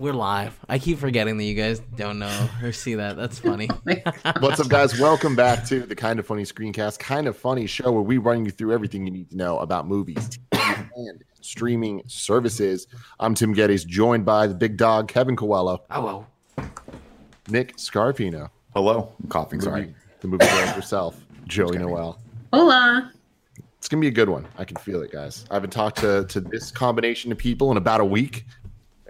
We're live. I keep forgetting that you guys don't know or see that. That's funny. What's up, guys? Welcome back to the Kind of Funny Screencast, Kind of Funny show where we run you through everything you need to know about movies, TV, and streaming services. I'm Tim Gettys, joined by the big dog, Kevin Coelho, Hello. Nick Scarpino, Hello. I'm coughing. Sorry. movie- the movie director herself, Joey Noelle. Hola. It's gonna be a good one. I can feel it, guys. I haven't talked to to this combination of people in about a week,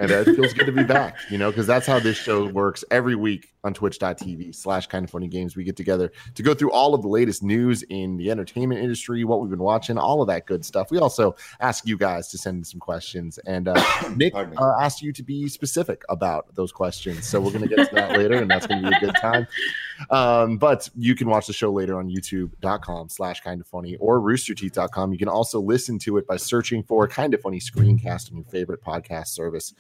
and it feels good to be back. You know, because that's how this show works every week on Twitch.tv slash Kind of Funny Games. We get together to go through all of the latest news in the entertainment industry, what we've been watching, all of that good stuff. We also ask you guys to send in some questions, and uh, Nick uh, asked you to be specific about those questions. So we're gonna get to that later, and that's gonna be a good time. Um, but you can watch the show later on youtube.com slash kind of funny or roosterteeth.com. You can also listen to it by searching for kind of funny screencast on your favorite podcast service.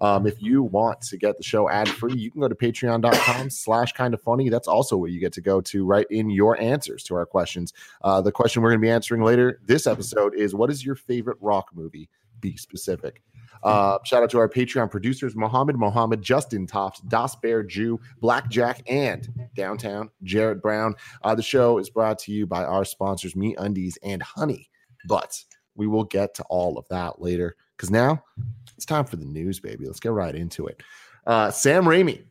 Um, if you want to get the show ad free, you can go to patreon.com slash kind of funny. That's also where you get to go to write in your answers to our questions. Uh, the question we're going to be answering later this episode is what is your favorite rock movie? Be specific. Uh, shout out to our Patreon producers, Mohammed, Mohammed, Justin Tops, Das Bear Jew, Blackjack, and Downtown Jared Brown. Uh, the show is brought to you by our sponsors, MeUndies and Honey. But we will get to all of that later because now it's time for the news, baby. Let's get right into it. Uh, Sam Raimi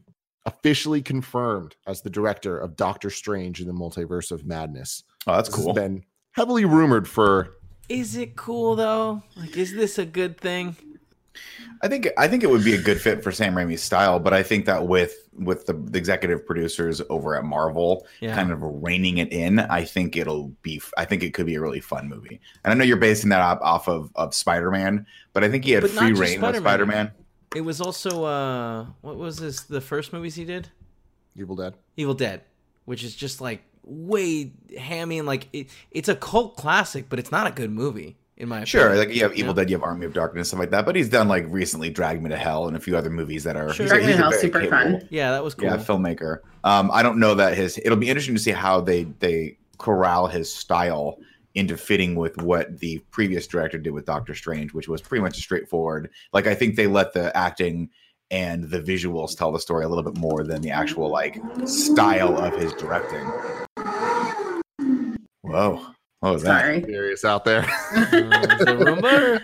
officially confirmed as the director of Doctor Strange in the Multiverse of Madness. Oh, that's This has cool. been heavily rumored for is it cool though? Like, is this a good thing? I think I think it would be a good fit for Sam Raimi's style, but I think that with with the, the executive producers over at Marvel Yeah. kind of reining it in, I think it'll be I think it could be a really fun movie. And I know you're basing that off, off of of Spider-Man, but I think he had But free reign with Spider-Man. Spider-Man. It was also uh, what was this? The first movies he did, Evil Dead. Evil Dead, which is just like way hammy and like it, it's a cult classic, but it's not a good movie in my Sure, opinion. like you have Evil Yeah. Dead, you have Army of Darkness, stuff like that. But he's done like recently Drag Me to Hell and a few other movies that are Sure. he's a- Drag Me to a Hell's very super capable- fun. Yeah, that was cool. yeah filmmaker um i don't know that his it'll be interesting to see how they they corral his style into fitting with what the previous director did with doctor strange which was pretty much straightforward like i think they let the acting and the visuals tell the story a little bit more than the actual like style of his directing whoa what was that Sorry. Serious out there. Uh, is the Roomba?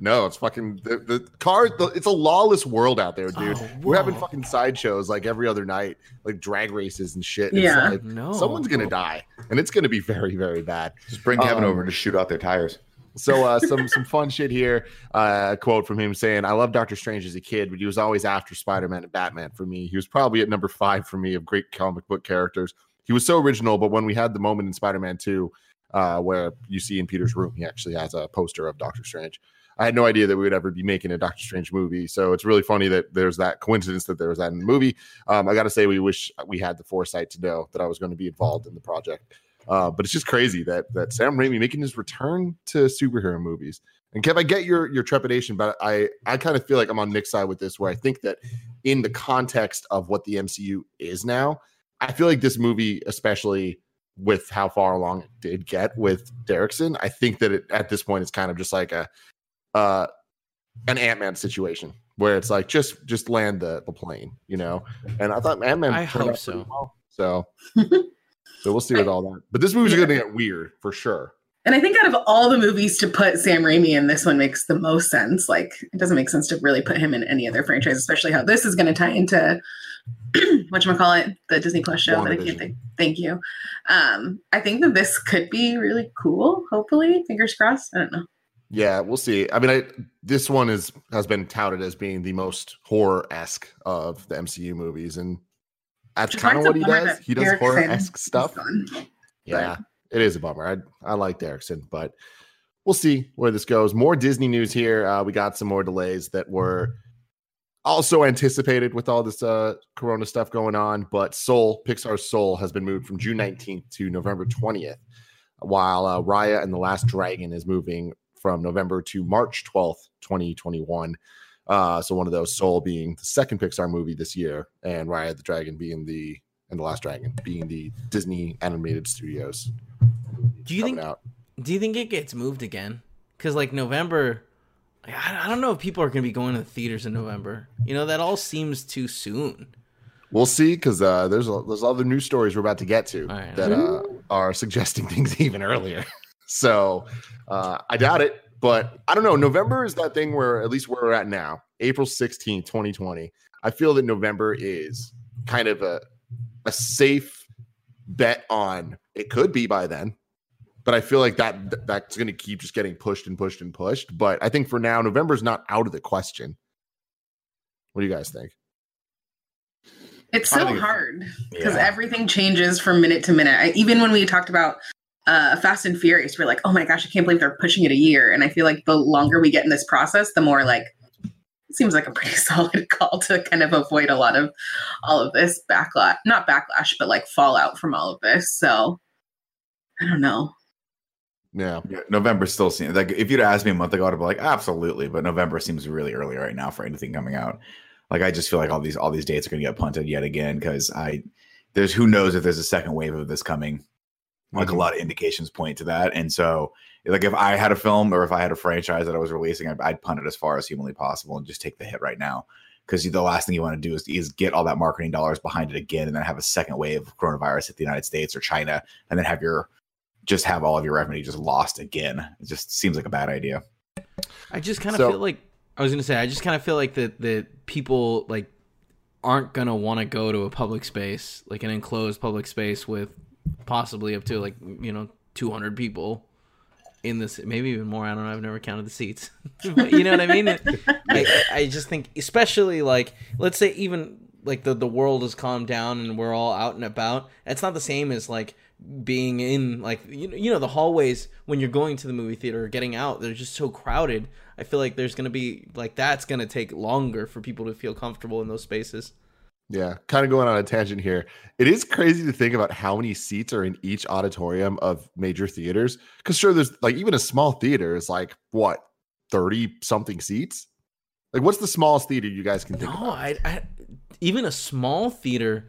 No, it's fucking the, the car. The, it's a lawless world out there, dude. Oh, We're having fucking sideshows like every other night, like drag races and shit. and it's Yeah. like, No. someone's gonna die, and it's gonna be very, very bad. just bring kevin Um, over to shoot out their tires So, uh, some some fun shit here. Uh, a quote from him saying, "I love Doctor Strange as a kid, but he was always after Spider Man and Batman for me. He was probably at number five for me of great comic book characters. He was so original, but when we had the moment in Spider Man Two, uh, where you see in Peter's room, he actually has a poster of Doctor Strange." I had no idea that we would ever be making a Doctor Strange movie. So it's really funny that there's that coincidence that there was that in the movie. Um, I got to say, we wish we had the foresight to know that I was going to be involved in the project. Uh, but it's just crazy that that Sam Raimi making his return to superhero movies. And Kev, I get your your trepidation, but I I kind of feel like I'm on Nick's side with this, where I think that in the context of what the MCU is now, I feel like this movie, especially with how far along it did get with Derrickson, I think that it, at this point it's kind of just like a uh an Ant Man situation where it's like just just land the, the plane, you know. And I thought Ant Man. I hope so. So so we'll see with all that. But this movie's Yeah. gonna get weird for sure. And I think out of all the movies to put Sam Raimi in, this one makes the most sense. Like, it doesn't make sense to really put him in any other franchise, especially how this is going to tie into what you call it, the Disney Plus show that I can't think. Thank you. Um, I think that this could be really cool. Hopefully, fingers crossed. I don't know. Yeah, we'll see. I mean, I this one is has been touted as being the most horror esque of the MCU movies, and that's kind of what he does. He does horror esque stuff. Yeah, it is a bummer. I I like Derrickson, but we'll see where this goes. More Disney news here. Uh, we got some more delays that were also anticipated with all this uh, Corona stuff going on. But Soul, Pixar's Soul, has been moved from June 19th to November 20th, while uh, Raya and the Last Dragon is moving from November to March 12th, 2021. Uh, so one of those, Soul being the second Pixar movie this year, and Raya the Dragon being the and the Last Dragon being the Disney animated studios. Do you think- out. Do you think it gets moved again? Because like November, I, I don't know if people are going to be going to the theaters in November. You know, that all seems too soon. We'll see because uh, there's a, there's other news stories we're about to get to right. that uh, are suggesting things even earlier. so uh, I doubt it, but I don't know. November is that thing where at least where we're at now, April 16th, 2020. I feel that November is kind of a a safe bet on it could be by then. But I feel like that that's going to keep just getting pushed and pushed and pushed. But I think for now, November's not out of the question. What do you guys think? It's so hard because Yeah. everything changes from minute to minute. I, even when we talked about uh, Fast and Furious, we're like, oh my gosh, I can't believe they're pushing it a year. And I feel like the longer we get in this process, the more like it seems like a pretty solid call to kind of avoid a lot of all of this backlash, not backlash, but like fallout from all of this. So I don't know. Yeah. Yeah, November still seems like if you'd asked me a month ago, I'd be like, absolutely. But November seems really early right now for anything coming out. Like I just feel like all these all these dates are going to get punted yet again because I there's who knows if there's a second wave of this coming. Like a Mhm. lot of indications point to that, and so like if I had a film or if I had a franchise that I was releasing, I'd, I'd punt it as far as humanly possible and just take the hit right now. Because the last thing you want to do is, is get all that marketing dollars behind it again, and then have a second wave of coronavirus at the United States or China, and then have your just have all of your revenue just lost again. It just seems like a bad idea. I just kind of So- feel like I was gonna say I just kind of feel like that that people like aren't gonna want to go to a public space like an enclosed public space with possibly up to like you know 200 people in this maybe even more I don't know I've never counted the seats but you know what I mean I, I just think especially like let's say even like the the world has calmed down and we're all out and about it's not the same as like being in like you know, you know the hallways when you're going to the movie theater or getting out they're just so crowded i feel like there's gonna be like that's gonna take longer for people to feel comfortable in those spaces Yeah, kind of going on a tangent here. It is crazy to think about how many seats are in each auditorium of major theaters. Because sure, there's like even a small theater is like what thirty something seats. Like, what's the smallest theater you guys can think no about? I, I even a small theater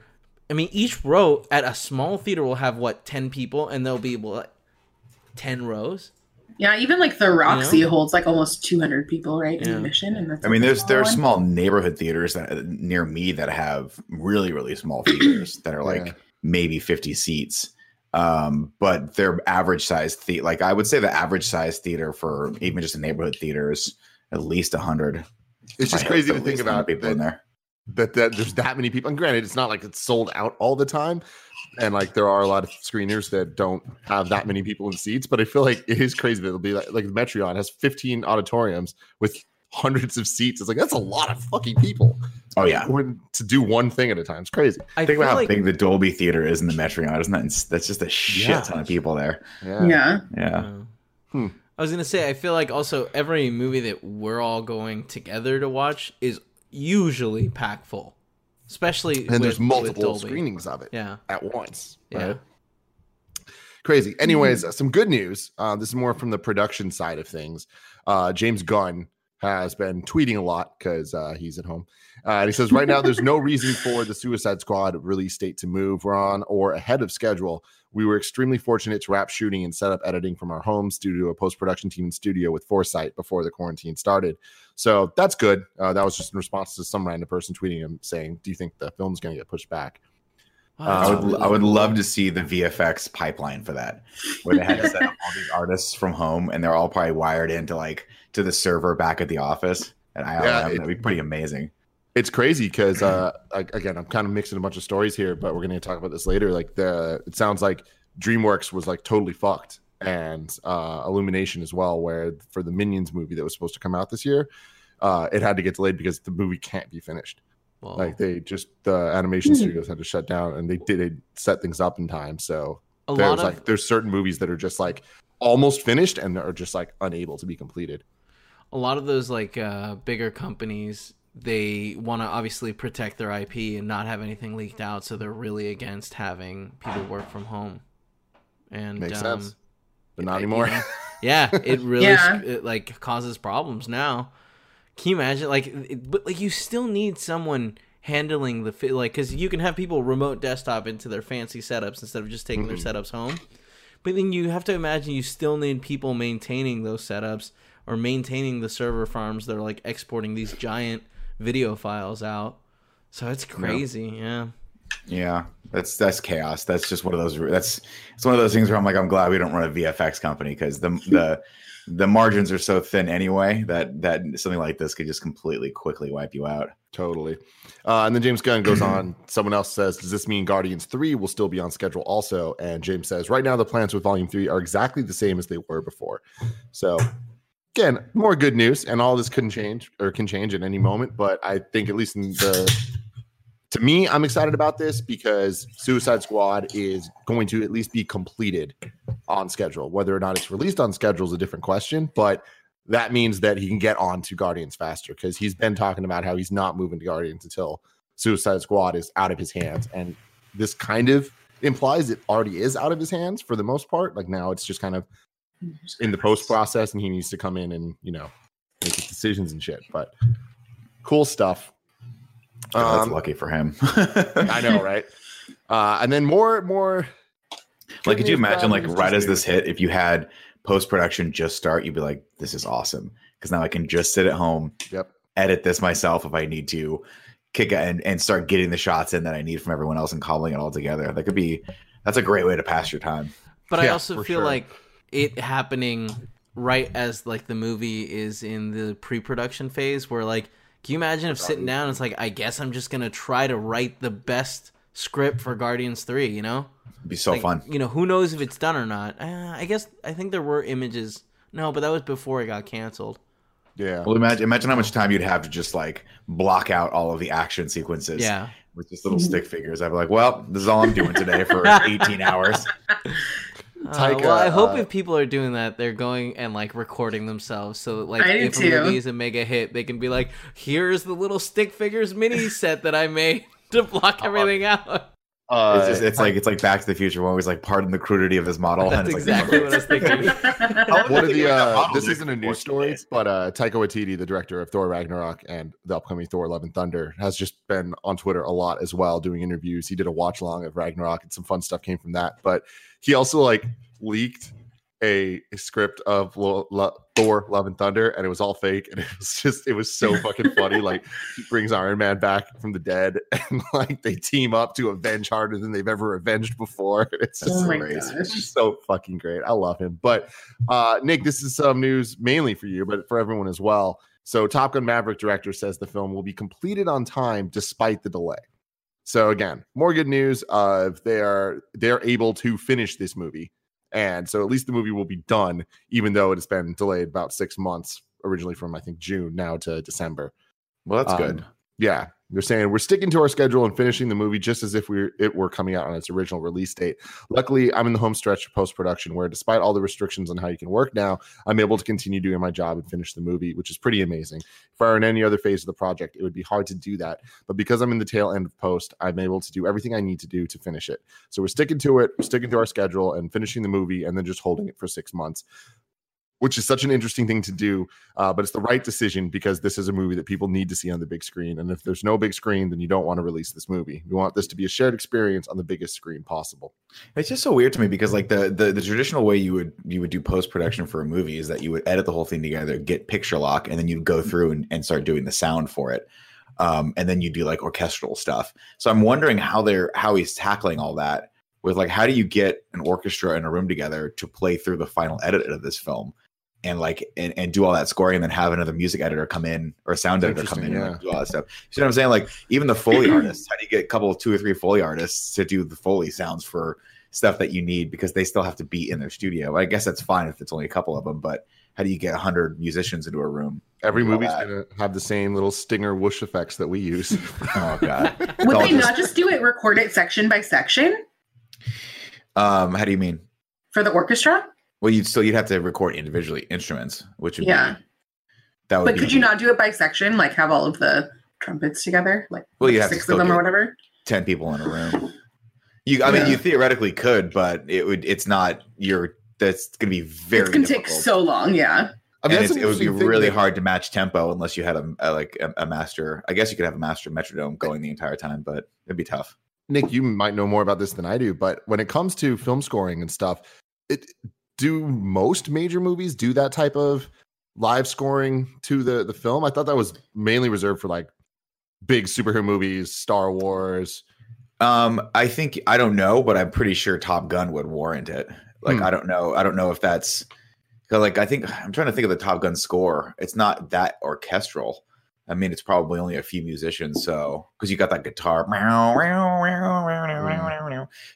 i mean each row at a small theater will have what 10 people and there'll be what 10 rows Yeah, even like the Roxy holds like almost 200 people, right? In Yeah. admission, and that's I mean, like there's there are small neighborhood theaters that near me that have really really small theaters that are like Yeah. maybe 50 seats. Um, but their average size the like I would say the average size theater for even just a neighborhood theater is at least 100. It's just I crazy to think about people in there. That that there's that many people. And granted, it's not like it's sold out all the time, and like there are a lot of screeners that don't have that many people in seats. But I feel like it is crazy that it'll be like like Metreon has 15 auditoriums with hundreds of seats. It's like that's a lot of fucking people. Oh yeah. when to do one thing at a time. It's crazy. i Think about how like big the Dolby Theater is in the Metreon. Isn't that that's just a shit Yeah. ton of people there. Yeah. Yeah. Yeah. Hmm. I was gonna say I feel like also every movie that we're all going together to watch is usually packed full, especially And with, there's multiple Dolby. screenings of it Yeah, at once. yeah. Crazy. Anyways, uh, some good news. Uh, this is more from the production side of things. Uh, James Gunn has been tweeting a lot because uh, he's at home. Uh, and he says, right now, there's no reason for the Suicide Squad release date to move. We're on or ahead of schedule. We were extremely fortunate to wrap shooting and set up editing from our homes due to a post production team in studio with foresight before the quarantine started. So that's good. Uh, that was just in response to some random person tweeting him saying, Do you think the film's going to get pushed back? Oh, Uh, I would really I would cool. love to see the VFX pipeline for that, where they had to set up all these artists from home, and they're all probably wired into like to the server back at the office at ILM. Yeah, it- That'd be pretty amazing. It's crazy because uh again i'm kind of mixing a bunch of stories here but we're going to talk about this later. Like the it sounds like dreamworks was like totally fucked and uh illumination as well where for the minions movie that was supposed to come out this year uh it had to get delayed because the movie can't be finished. Well, like they just the animation studios had to shut down and they did it set things up in time. So a lot there's of like there's certain movies that are just like almost finished and are just like unable to be completed. A lot of those like uh, bigger companies they want to obviously protect their ip and not have anything leaked out so they're really against having people work from home. And makes um, sense. But not you anymore. know, yeah it really Yeah. it, like causes problems now. Can you imagine like it, but like you still need someone handling the fi- like because you can have people remote desktop into their fancy setups instead of just taking Mhm. their setups home. But then you have to imagine you still need people maintaining those setups or maintaining the server farms that are like exporting these giant video files out. So it's crazy, yeah. Yeah, that's that's chaos. That's just one of those. That's it's one of those things where I'm like, I'm glad we don't run a VFX company because the the the margins are so thin anyway that that something like this could just completely quickly wipe you out. Totally. Uh, and then James Gunn goes on. Someone else says, Does this mean Guardians 3 will still be on schedule also? And James says, Right now, the plans with Volume 3 are exactly the same as they were before. So, again, more good news. And all this couldn't change or can change at any moment. But I think, at least in the to me, I'm excited about this because Suicide Squad is going to at least be completed on schedule. Whether or not it's released on schedule is a different question, but that means that he can get on to Guardians faster because he's been talking about how he's not moving to Guardians until Suicide Squad is out of his hands. And this kind of implies it already is out of his hands for the most part. Like now it's just kind of in the post process and he needs to come in and, you know, make his decisions and shit. But cool stuff. That's Um, lucky for him. I know, right? Uh, and then more, more. like, could you imagine, like, right as this hit, if you had post production just start, you'd be like, "This is awesome," because now I can just sit at home, Yep. edit this myself if I need to, kick it and and start getting the shots in that I need from everyone else and cobbling it all together. That could be. That's a great way to pass your time. But I also feel sure. like it happening right as like the movie is in the pre-production phase where like can you imagine if sitting down it's like I guess I'm just going to try to write the best script for Guardians 3, you know? It'd be so Like, fun. You know, who knows if it's done or not. Uh, I guess I think there were images. No, but that was before it got canceled. Yeah. Well, imagine imagine how much time you'd have to just like block out all of the action sequences. Yeah. With just little stick figures. I'd be like, well, this is all I'm doing today for 18 hours. Uh, well, I hope uh, if people are doing that, they're going and like recording themselves, so that, like I do if a too. movie is a mega hit, they can be like, "Here's the little stick figures mini set that I made to block everything out." Uh, It's just it's like it's like Back to the Future when always like pardon the crudity of this model. That's and it's exactly like, what I was thinking. One of the uh, this is isn't a news story, but uh, Taika Waititi, the director of Thor Ragnarok and the upcoming Thor: Love and Thunder, has just been on Twitter a lot as well, doing interviews. He did a watch long of Ragnarok, and some fun stuff came from that. But he also like leaked a, a script of Lo- Lo- Thor: Love and Thunder, and it was all fake, and it was just it was so fucking funny. Like he brings Iron Man back from the dead, and like they team up to avenge harder than they've ever avenged before. It's just oh crazy. gosh. So fucking great. I love him. But uh Nick, this is some news mainly for you, but for everyone as well. So Top Gun Maverick director says the film will be completed on time despite the delay. So again, more good news of they are they're able to finish this movie. And so at least the movie will be done, even though it has been delayed about six months, originally from I think June now to December. well, that's Um, good. Yeah, they're saying we're sticking to our schedule and finishing the movie just as if we it were coming out on its original release date. Luckily, I'm in the home stretch of post production where, despite all the restrictions on how you can work now, I'm able to continue doing my job and finish the movie, which is pretty amazing. If I were in any other phase of the project, it would be hard to do that. But because I'm in the tail end of post, I'm able to do everything I need to do to finish it. So we're sticking to it, we're sticking to our schedule and finishing the movie, and then just holding it for six months. Which is such an interesting thing to do uh, but it's the right decision because this is a movie that people need to see on the big screen. And if there's no big screen, then you don't want to release this movie. We want this to be a shared experience on the biggest screen possible. It's just so weird to me because like the the, the traditional way you would you would do post production for a movie is that you would edit the whole thing together, get picture lock, and then you'd go through and, and start doing the sound for it. Um, and then you do like orchestral stuff. So I'm wondering how they're how he's tackling all that with like how do you get an orchestra in a room together to play through the final edit of this film and like and, and do all that scoring and then have another music editor come in or a sound editor come in Interesting, and like, yeah. do all that stuff. You know what I'm saying? Like even the Foley artists, how do you get a couple of two or three Foley artists to do the Foley sounds for stuff that you need because they still have to be in their studio. I guess that's fine if it's only a couple of them, but how do you get 100 musicians into a room? Every movie's that. going to have the same little stinger whoosh effects that we use. Oh god. Would they just- not just do it, record it section by section Um, how do you mean? for the orchestra? Well, you'd still you'd have to record individually instruments, which would Yeah. be that would But be could you not do it by section? Like have all of the trumpets together, like Well, you have six still of them or whatever. 10 people in a room. You I mean you theoretically could, but it would it's not your that's going to be very it's gonna take so long. Yeah. I mean, and that's it's, an it would be really that- hard to match tempo unless you had a, a like a, a master. I guess you could have a master metronome going the entire time, but it'd be tough. Nick, you might know more about this than I do, but when it comes to film scoring and stuff, it do most major movies do that type of live scoring to the the film? I thought that was mainly reserved for like big superhero movies, Star Wars. Um, I think I don't know, but I'm pretty sure Top Gun would warrant it. Like Hmm. I don't know. I don't know if that's like I think I'm trying to think of the Top Gun score. It's not that orchestral. I mean, it's probably only a few musicians, so because you got that guitar.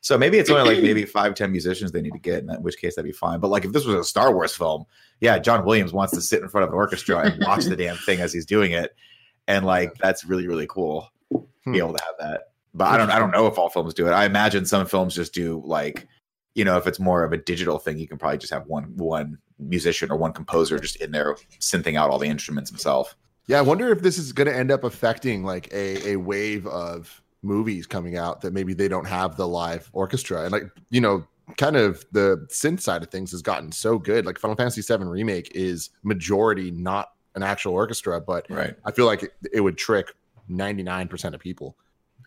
So maybe it's only like maybe five, ten musicians they need to get, in which case that'd be fine. But like if this was a Star Wars film, yeah, John Williams wants to sit in front of an orchestra and watch the damn thing as he's doing it. And like that's really, really cool to Hmm. be able to have that. But I don't I don't know if all films do it. I imagine some films just do like, you know, if it's more of a digital thing, you can probably just have one one musician or one composer just in there synthing out all the instruments himself. Yeah, I wonder if this is going to end up affecting like a, a wave of movies coming out that maybe they don't have the live orchestra. And like you know kind of the synth side of things has gotten so good. Like final fantasy 7 remake is majority not an actual orchestra but Right. i feel like it, it would trick 99% of people.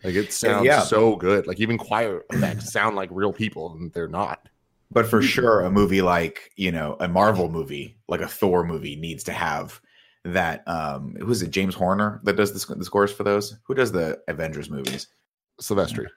Like it sounds Yeah. so good. Like even choir effects sound like real people and they're not. But for sure, a movie like, you know, a Marvel movie, like a Thor movie, needs to have that um who's it, James Horner that does the, sc- the scores for those? Who does the Avengers movies? Sylvester.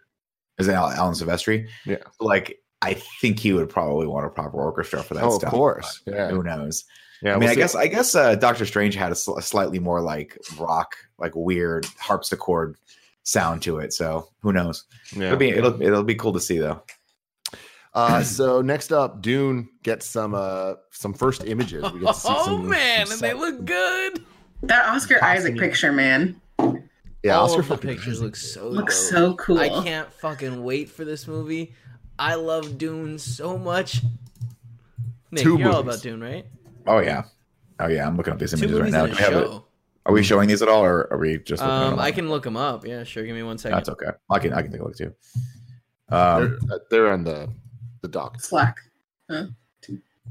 Is it Alan Silvestri? Yeah. Like I think he would probably want a proper orchestra for that Oh, of course. Yeah. Who knows? Yeah, I mean, we'll I guess I guess uh, Doctor Strange had a, sl- a slightly more like rock, like weird harpsichord sound to it. So who knows? Yeah. It'll be it'll it'll be cool to see though. Uh, so next up, Dune gets some uh some first images. We get to see Oh some, man, some and they look good. That Oscar Possibly. Isaac picture, man, yeah. All Oscar of the pictures Isaac. look so looks so cool. I can't fucking wait for this movie. I love Dune so much. Nick, Two you're all about Dune, right? Oh yeah, oh yeah. I'm looking up these Two images right now. and Do a we have it? Are we showing these at all, or are we just? Looking Um, them? I can look them up. Yeah, sure. Give me one second. That's okay. I can I can take a look too. Um, They're, uh, they're on the the dock. Slack.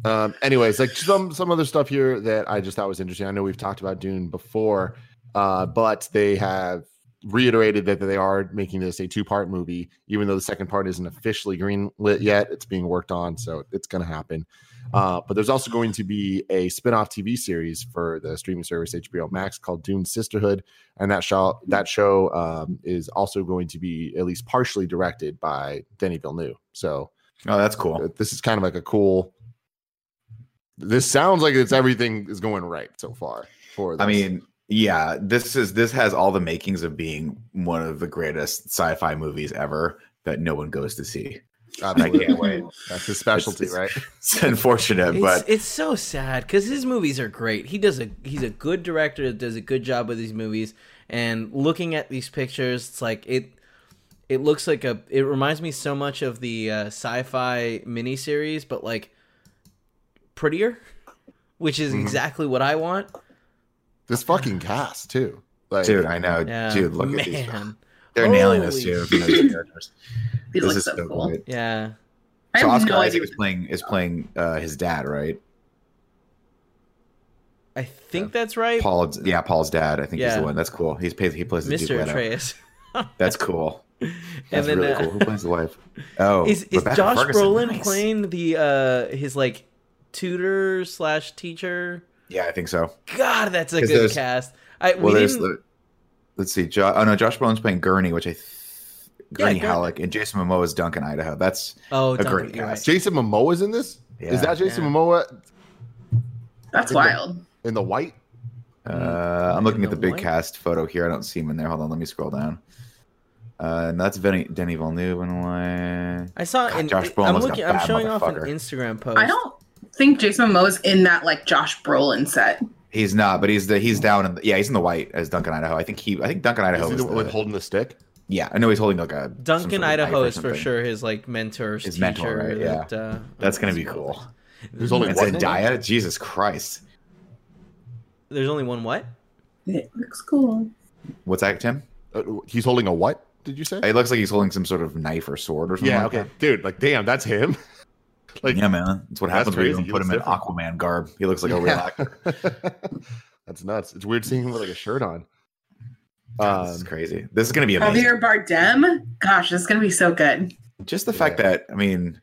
Um, anyways, like some some other stuff here that I just thought was interesting. I know we've talked about Dune before, uh, but they have reiterated that they are making this a two part movie, even though the second part isn't officially greenlit yet. It's being worked on, so it's going to happen. Uh, but there's also going to be a spin-off TV series for the streaming service HBO Max called Dune Sisterhood, and that show that show um, is also going to be at least partially directed by Denis Villeneuve. So oh, that's cool. uh, this is kind of like a cool. This sounds like it's everything is going right so far. For I mean, yeah, this is this has all the makings of being one of the greatest sci-fi movies ever that no one goes to see. Absolutely. I can't wait. That's his specialty, It's- right? It's unfortunate, It's, but it's so sad because his movies are great. He does a he's a good director that does a good job with these movies. And looking at these pictures, it's like it it looks like a it reminds me so much of the uh, sci-fi miniseries, but like prettier, which is Mhm. exactly what I want. This fucking cast too. Like, dude, I know, Yeah, dude, look at these. man. They're nailing this too. You know, these characters. These This look is so, so cool. great. Yeah, I So have Oscar no Isaac is playing is playing uh, his dad, right? I think that's right, Paul, yeah, Paul's dad. I think he's the one. That's cool. He's plays he plays the Duke Mr. Leto. Atreus. That's cool. and That's then really uh, cool. Who plays the wife? Oh, is is Rebecca Josh Ferguson. Brolin Nice. playing the uh his like tutor slash teacher? Yeah, I think so. God, that's a good there's- cast. I Well, we there's didn't. the. Let's see. Jo- oh no, Josh Brolin's playing Gurney, which I. Th- Gurney Gurney. Halleck and Jason Momoa is Duncan, Idaho. That's oh, a Duncan, great you're cast. Jason Momoa's in this. yeah. Is that Jason Yeah. Momoa That's Like wild. in the white? Uh, I'm looking In at the the big white? cast photo here. I don't see him in there. Hold on, let me scroll down. Uh, and that's Vinny, Denny Villeneuve in a way. I saw. God, in, Josh Brolin I'm looking. a I'm showing off an. Instagram post. I don't think Jason Momoa's in that like Josh Brolin set. He's not, but he's the he's down in the, yeah he's in the white as Duncan Idaho. I think he I think Duncan Idaho Is is the the, holding the stick? yeah I know he's holding like a Duncan sort of Idaho is for sure his like mentor, His teacher. mentor, right? Yeah. Uh, That's gonna be cool. There's only And what? in? Zendaya, Jesus Christ, There's only one what? It looks cool. what's that, Tim? Uh, he's holding a what? Did you say? It looks like he's holding some sort of knife or sword or something. yeah. like Okay, dude. Like, damn, that's him. like, yeah, man, that's what That's happens when you crazy. don't He put him looks in. Aquaman garb. He looks like a real Yeah. actor. that's nuts. It's weird seeing him with like a shirt on. God, this is Um, crazy. This is gonna be amazing. Javier Bardem. Gosh, this is gonna be so good. Just the fact that I mean,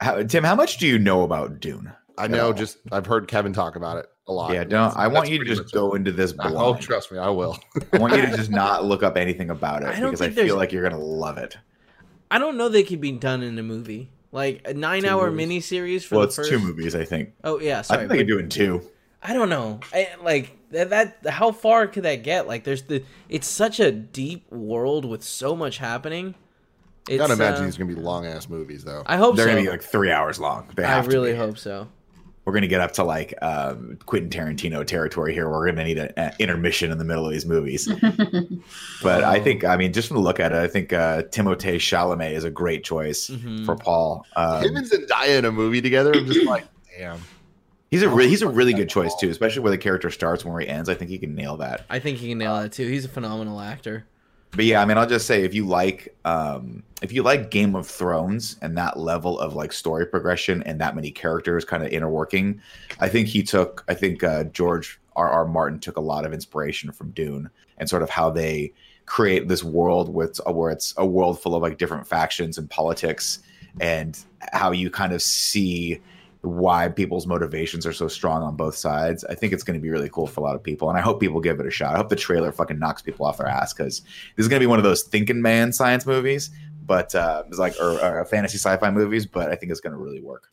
how, Tim, how much do you know about Dune? I know. Just I've heard Kevin talk about it, a lot. Yeah, don't. I want you to just much go into this it. Oh, trust me, I will. I want you to just not look up anything about it I don't because I feel like you're gonna love it. I don't know they could be done in a movie. Like a nine-hour movies. miniseries for Well, the it's first. two movies, I think. Oh yeah, I sorry. think they but- could do it in two. I don't know. I, like that, that. How far could that get? Like, there's the. It's such a deep world with so much happening. It's, Gotta imagine uh, these are gonna be long ass movies though. I hope They're so. gonna be like three hours long. They I have to really be. hope so. We're gonna get up to like um, Quentin Tarantino territory here. We're gonna need an intermission in the middle of these movies. But I Oh. think, I mean, just from the look at it, I think uh, Timothée Chalamet is a great choice Mhm. for Paul. Um, Him and Zendaya in a movie together. I'm just like, damn. he's a re- he's a really good choice too, especially where the character starts and where he ends. I think he can nail that. I think he can nail that too. He's a phenomenal actor. But yeah, I mean, I'll just say if you like um, if you like Game of Thrones and that level of like story progression and that many characters kind of interworking, I think he took. I think uh, George R. R. Martin took a lot of inspiration from Dune and sort of how they create this world with uh, where it's a world full of like different factions and politics and how you kind of see why people's motivations are so strong on both sides. I think it's going to be really cool for a lot of people, and I hope people give it a shot. I hope the trailer fucking knocks people off their ass because this is going to be one of those thinking man science movies, but uh, it's like or, or fantasy sci-fi movies. But I think it's going to really work.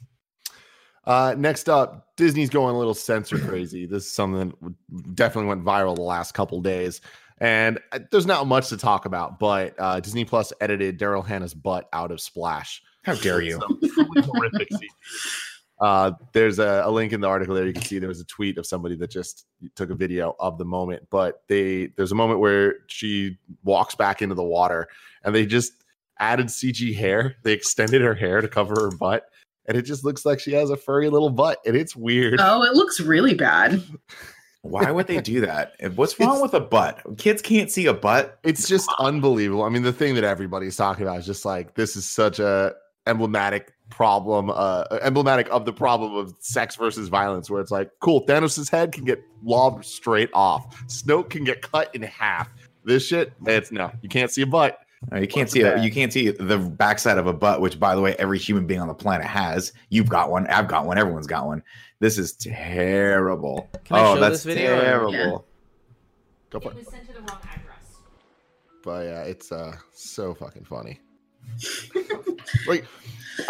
Uh, next up, Disney's going a little censor crazy. This is something that definitely went viral the last couple days, and uh, there's not much to talk about. But uh, Disney Plus edited Daryl Hannah's butt out of Splash. How dare you? Horrific. Uh, there's a, a link in the article there. You can see there was a tweet of somebody that just took a video of the moment. But they there's a moment where she walks back into the water, and they just added CG hair. They extended her hair to cover her butt, and it just looks like she has a furry little butt, and it's weird. oh, it looks really bad. Why would they do that? What's wrong with a butt? Kids can't see a butt. It's just unbelievable. I mean, the thing that everybody's talking about is just like this is such a emblematic problem, uh, emblematic of the problem of sex versus violence, where it's like, cool, Thanos' head can get lobbed straight off, Snoke can get cut in half. This shit, it's no, you can't see a butt. No, you can't What's see a, you can't see the backside of a butt, which by the way, every human being on the planet has. You've got one. I've got one. Everyone's got one. This is terrible. Can I oh, show that's this video terrible. Yeah. Go for It it. was sent to the wrong address. But yeah, it's uh so fucking funny. Like,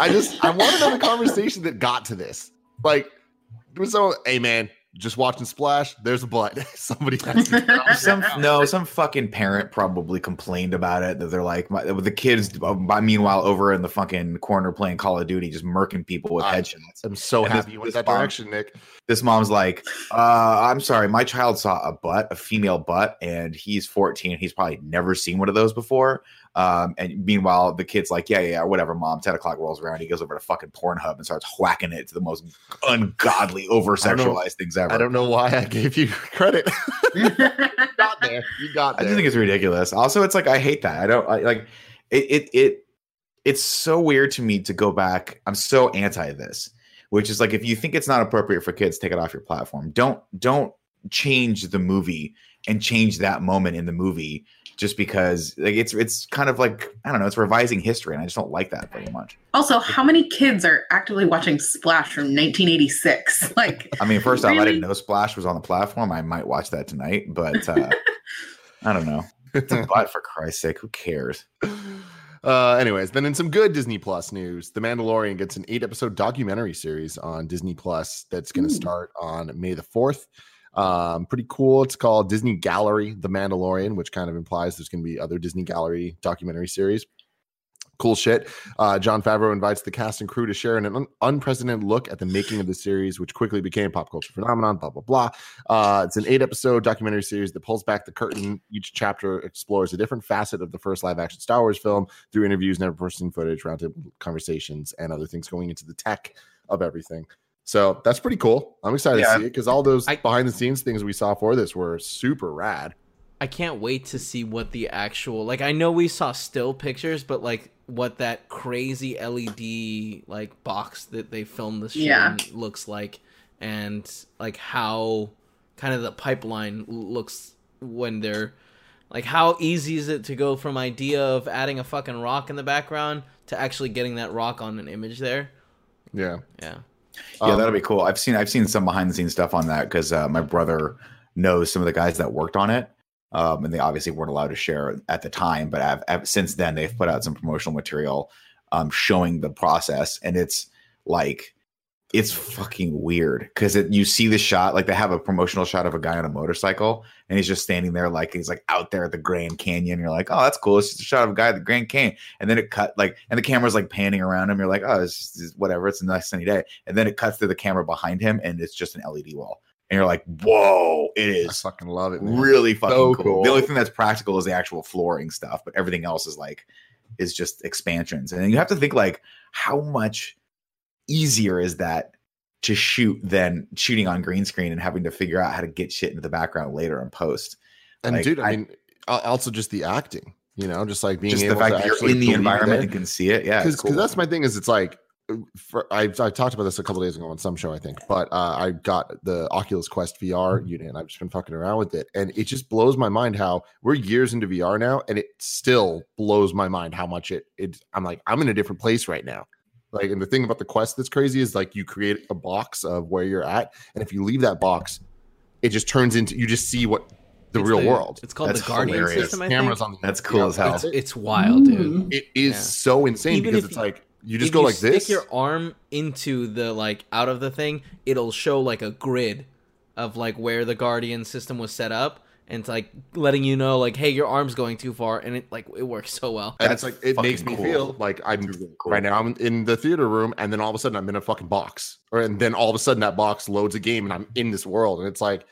I just I want to know the conversation that got to this. Like, there was someone, hey man, just watching Splash. There's a butt. Somebody some no, some fucking parent probably complained about it that they're like my, the kids. By Meanwhile, over in the fucking corner playing Call of Duty, just murking people with headshots. I'm so And happy this- you went that bomb- direction, Nick. This mom's like, uh, "I'm sorry, my child saw a butt, a female butt, and he's 14. He's probably never seen one of those before." Um, and meanwhile, the kid's like, "Yeah, yeah, yeah, whatever, mom." Ten o'clock rolls around. He goes over to fucking Pornhub and starts whacking it to the most ungodly, over sexualized things ever. I don't know why I gave you credit. you got there. You got I just think it's ridiculous. Also, it's like I hate that. I don't I, like it. It it it's so weird to me to go back. I'm so anti this, which is like if you think it's not appropriate for kids, take it off your platform. Don't don't change the movie and change that moment in the movie just because like it's it's kind of like I don't know. It's revising history, and I just don't like that very much. also, how many kids are actively watching Splash from 1986? Like, I mean, first off, I didn't know Splash was on the platform. I might watch that tonight, but uh, I don't know. It's a butt for Christ's sake. Who cares? Uh, anyways, then in some good Disney Plus news, The Mandalorian gets an eight episode documentary series on Disney Plus that's going to start on May the 4th. Um, pretty cool. It's called Disney Gallery, The Mandalorian, which kind of implies there's going to be other Disney Gallery documentary series. Cool shit. Uh, Jon Favreau invites the cast and crew to share an un- unprecedented look at the making of the series, which quickly became pop culture phenomenon. Blah blah blah. Uh, it's an eight-episode documentary series that pulls back the curtain. Each chapter explores a different facet of the first live-action Star Wars film through interviews, never-person footage, roundtable conversations, and other things going into the tech of everything. So that's pretty cool. I'm excited Yeah. to see it because all those I- behind-the-scenes things we saw for this were super rad. I can't wait to see what the actual like. I know we saw still pictures, but like what that crazy LED like box that they filmed this shit Yeah. looks like, and like how kind of the pipeline looks when they're like how easy is it to go from idea of adding a fucking rock in the background to actually getting that rock on an image there? Yeah. Yeah, Yeah, Um, that'll be cool. I've seen I've seen some behind the scenes stuff on that because uh, my brother knows some of the guys that worked on it, um, and they obviously weren't allowed to share at the time. But I've, I've, since then, they've put out some promotional material um, showing the process, and it's like it's fucking weird because you see the shot like they have a promotional shot of a guy on a motorcycle and he's just standing there like he's like out there at the Grand Canyon. You're like, oh, that's cool. It's just a shot of a guy at the Grand Canyon, and then it cut like and the camera's like panning around him. You're like, oh, it's just, whatever. It's a nice sunny day, and then it cuts to the camera behind him, and it's just an LED wall, and you're like, whoa, it is I fucking love it. man. really fucking So cool. cool. The only thing that's practical is the actual flooring stuff, but everything else is like is just expansions. And you have to think like how much easier is that to shoot than shooting on green screen and having to figure out how to get shit into the background later in post. And Like, dude, I, I- mean, also just the acting. You know, just like being just the fact that you're in the environment and can see it. Yeah, because cool. that's my thing is it's like for, I, I talked about this a couple days ago on some show I think but uh, I got the Oculus Quest VR unit and I've just been fucking around with it and it just blows my mind how we're years into VR now and it still blows my mind how much it it I'm like I'm in a different place right now like and the thing about the Quest that's crazy is like you create a box of where you're at and if you leave that box it just turns into you just see what the It's real world It's called That's the Guardian hilarious. system. I cameras think. on the That's cool as hell. It's, it's wild, dude. Mm. it is Yeah. so insane Even because it's you- like you just If go you like stick this your arm into the like out of the thing, it'll show like a grid of like where the Guardian system was set up, and it's like letting you know like, hey, your arm's going too far, and it like it works so well. and That's it's like it makes me cool. feel like I'm really cool. right now. I'm in the theater room, and then all of a sudden I'm in a fucking box, or and then all of a sudden that box loads a game, and I'm in this world, and it's like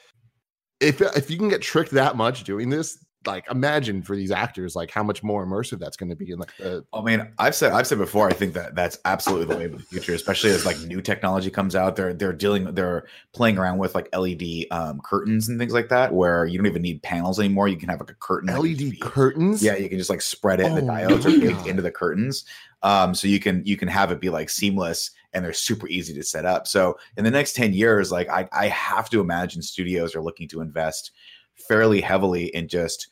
if if you can get tricked that much doing this, like imagine for these actors, like how much more immersive that's going to be in like the I mean, I've said I've said before. I think that that's absolutely the way of the future, especially as like new technology comes out. They're they're dealing they're playing around with like LED um, curtains and things like that, where you don't even need panels anymore. You can have like a curtain, LED curtains. Yeah, you can just like spread it. and the Oh diodes are baked into the curtains, um, so you can you can have it be like seamless and they're super easy to set up. So in the next ten years, like I I have to imagine studios are looking to invest fairly heavily in just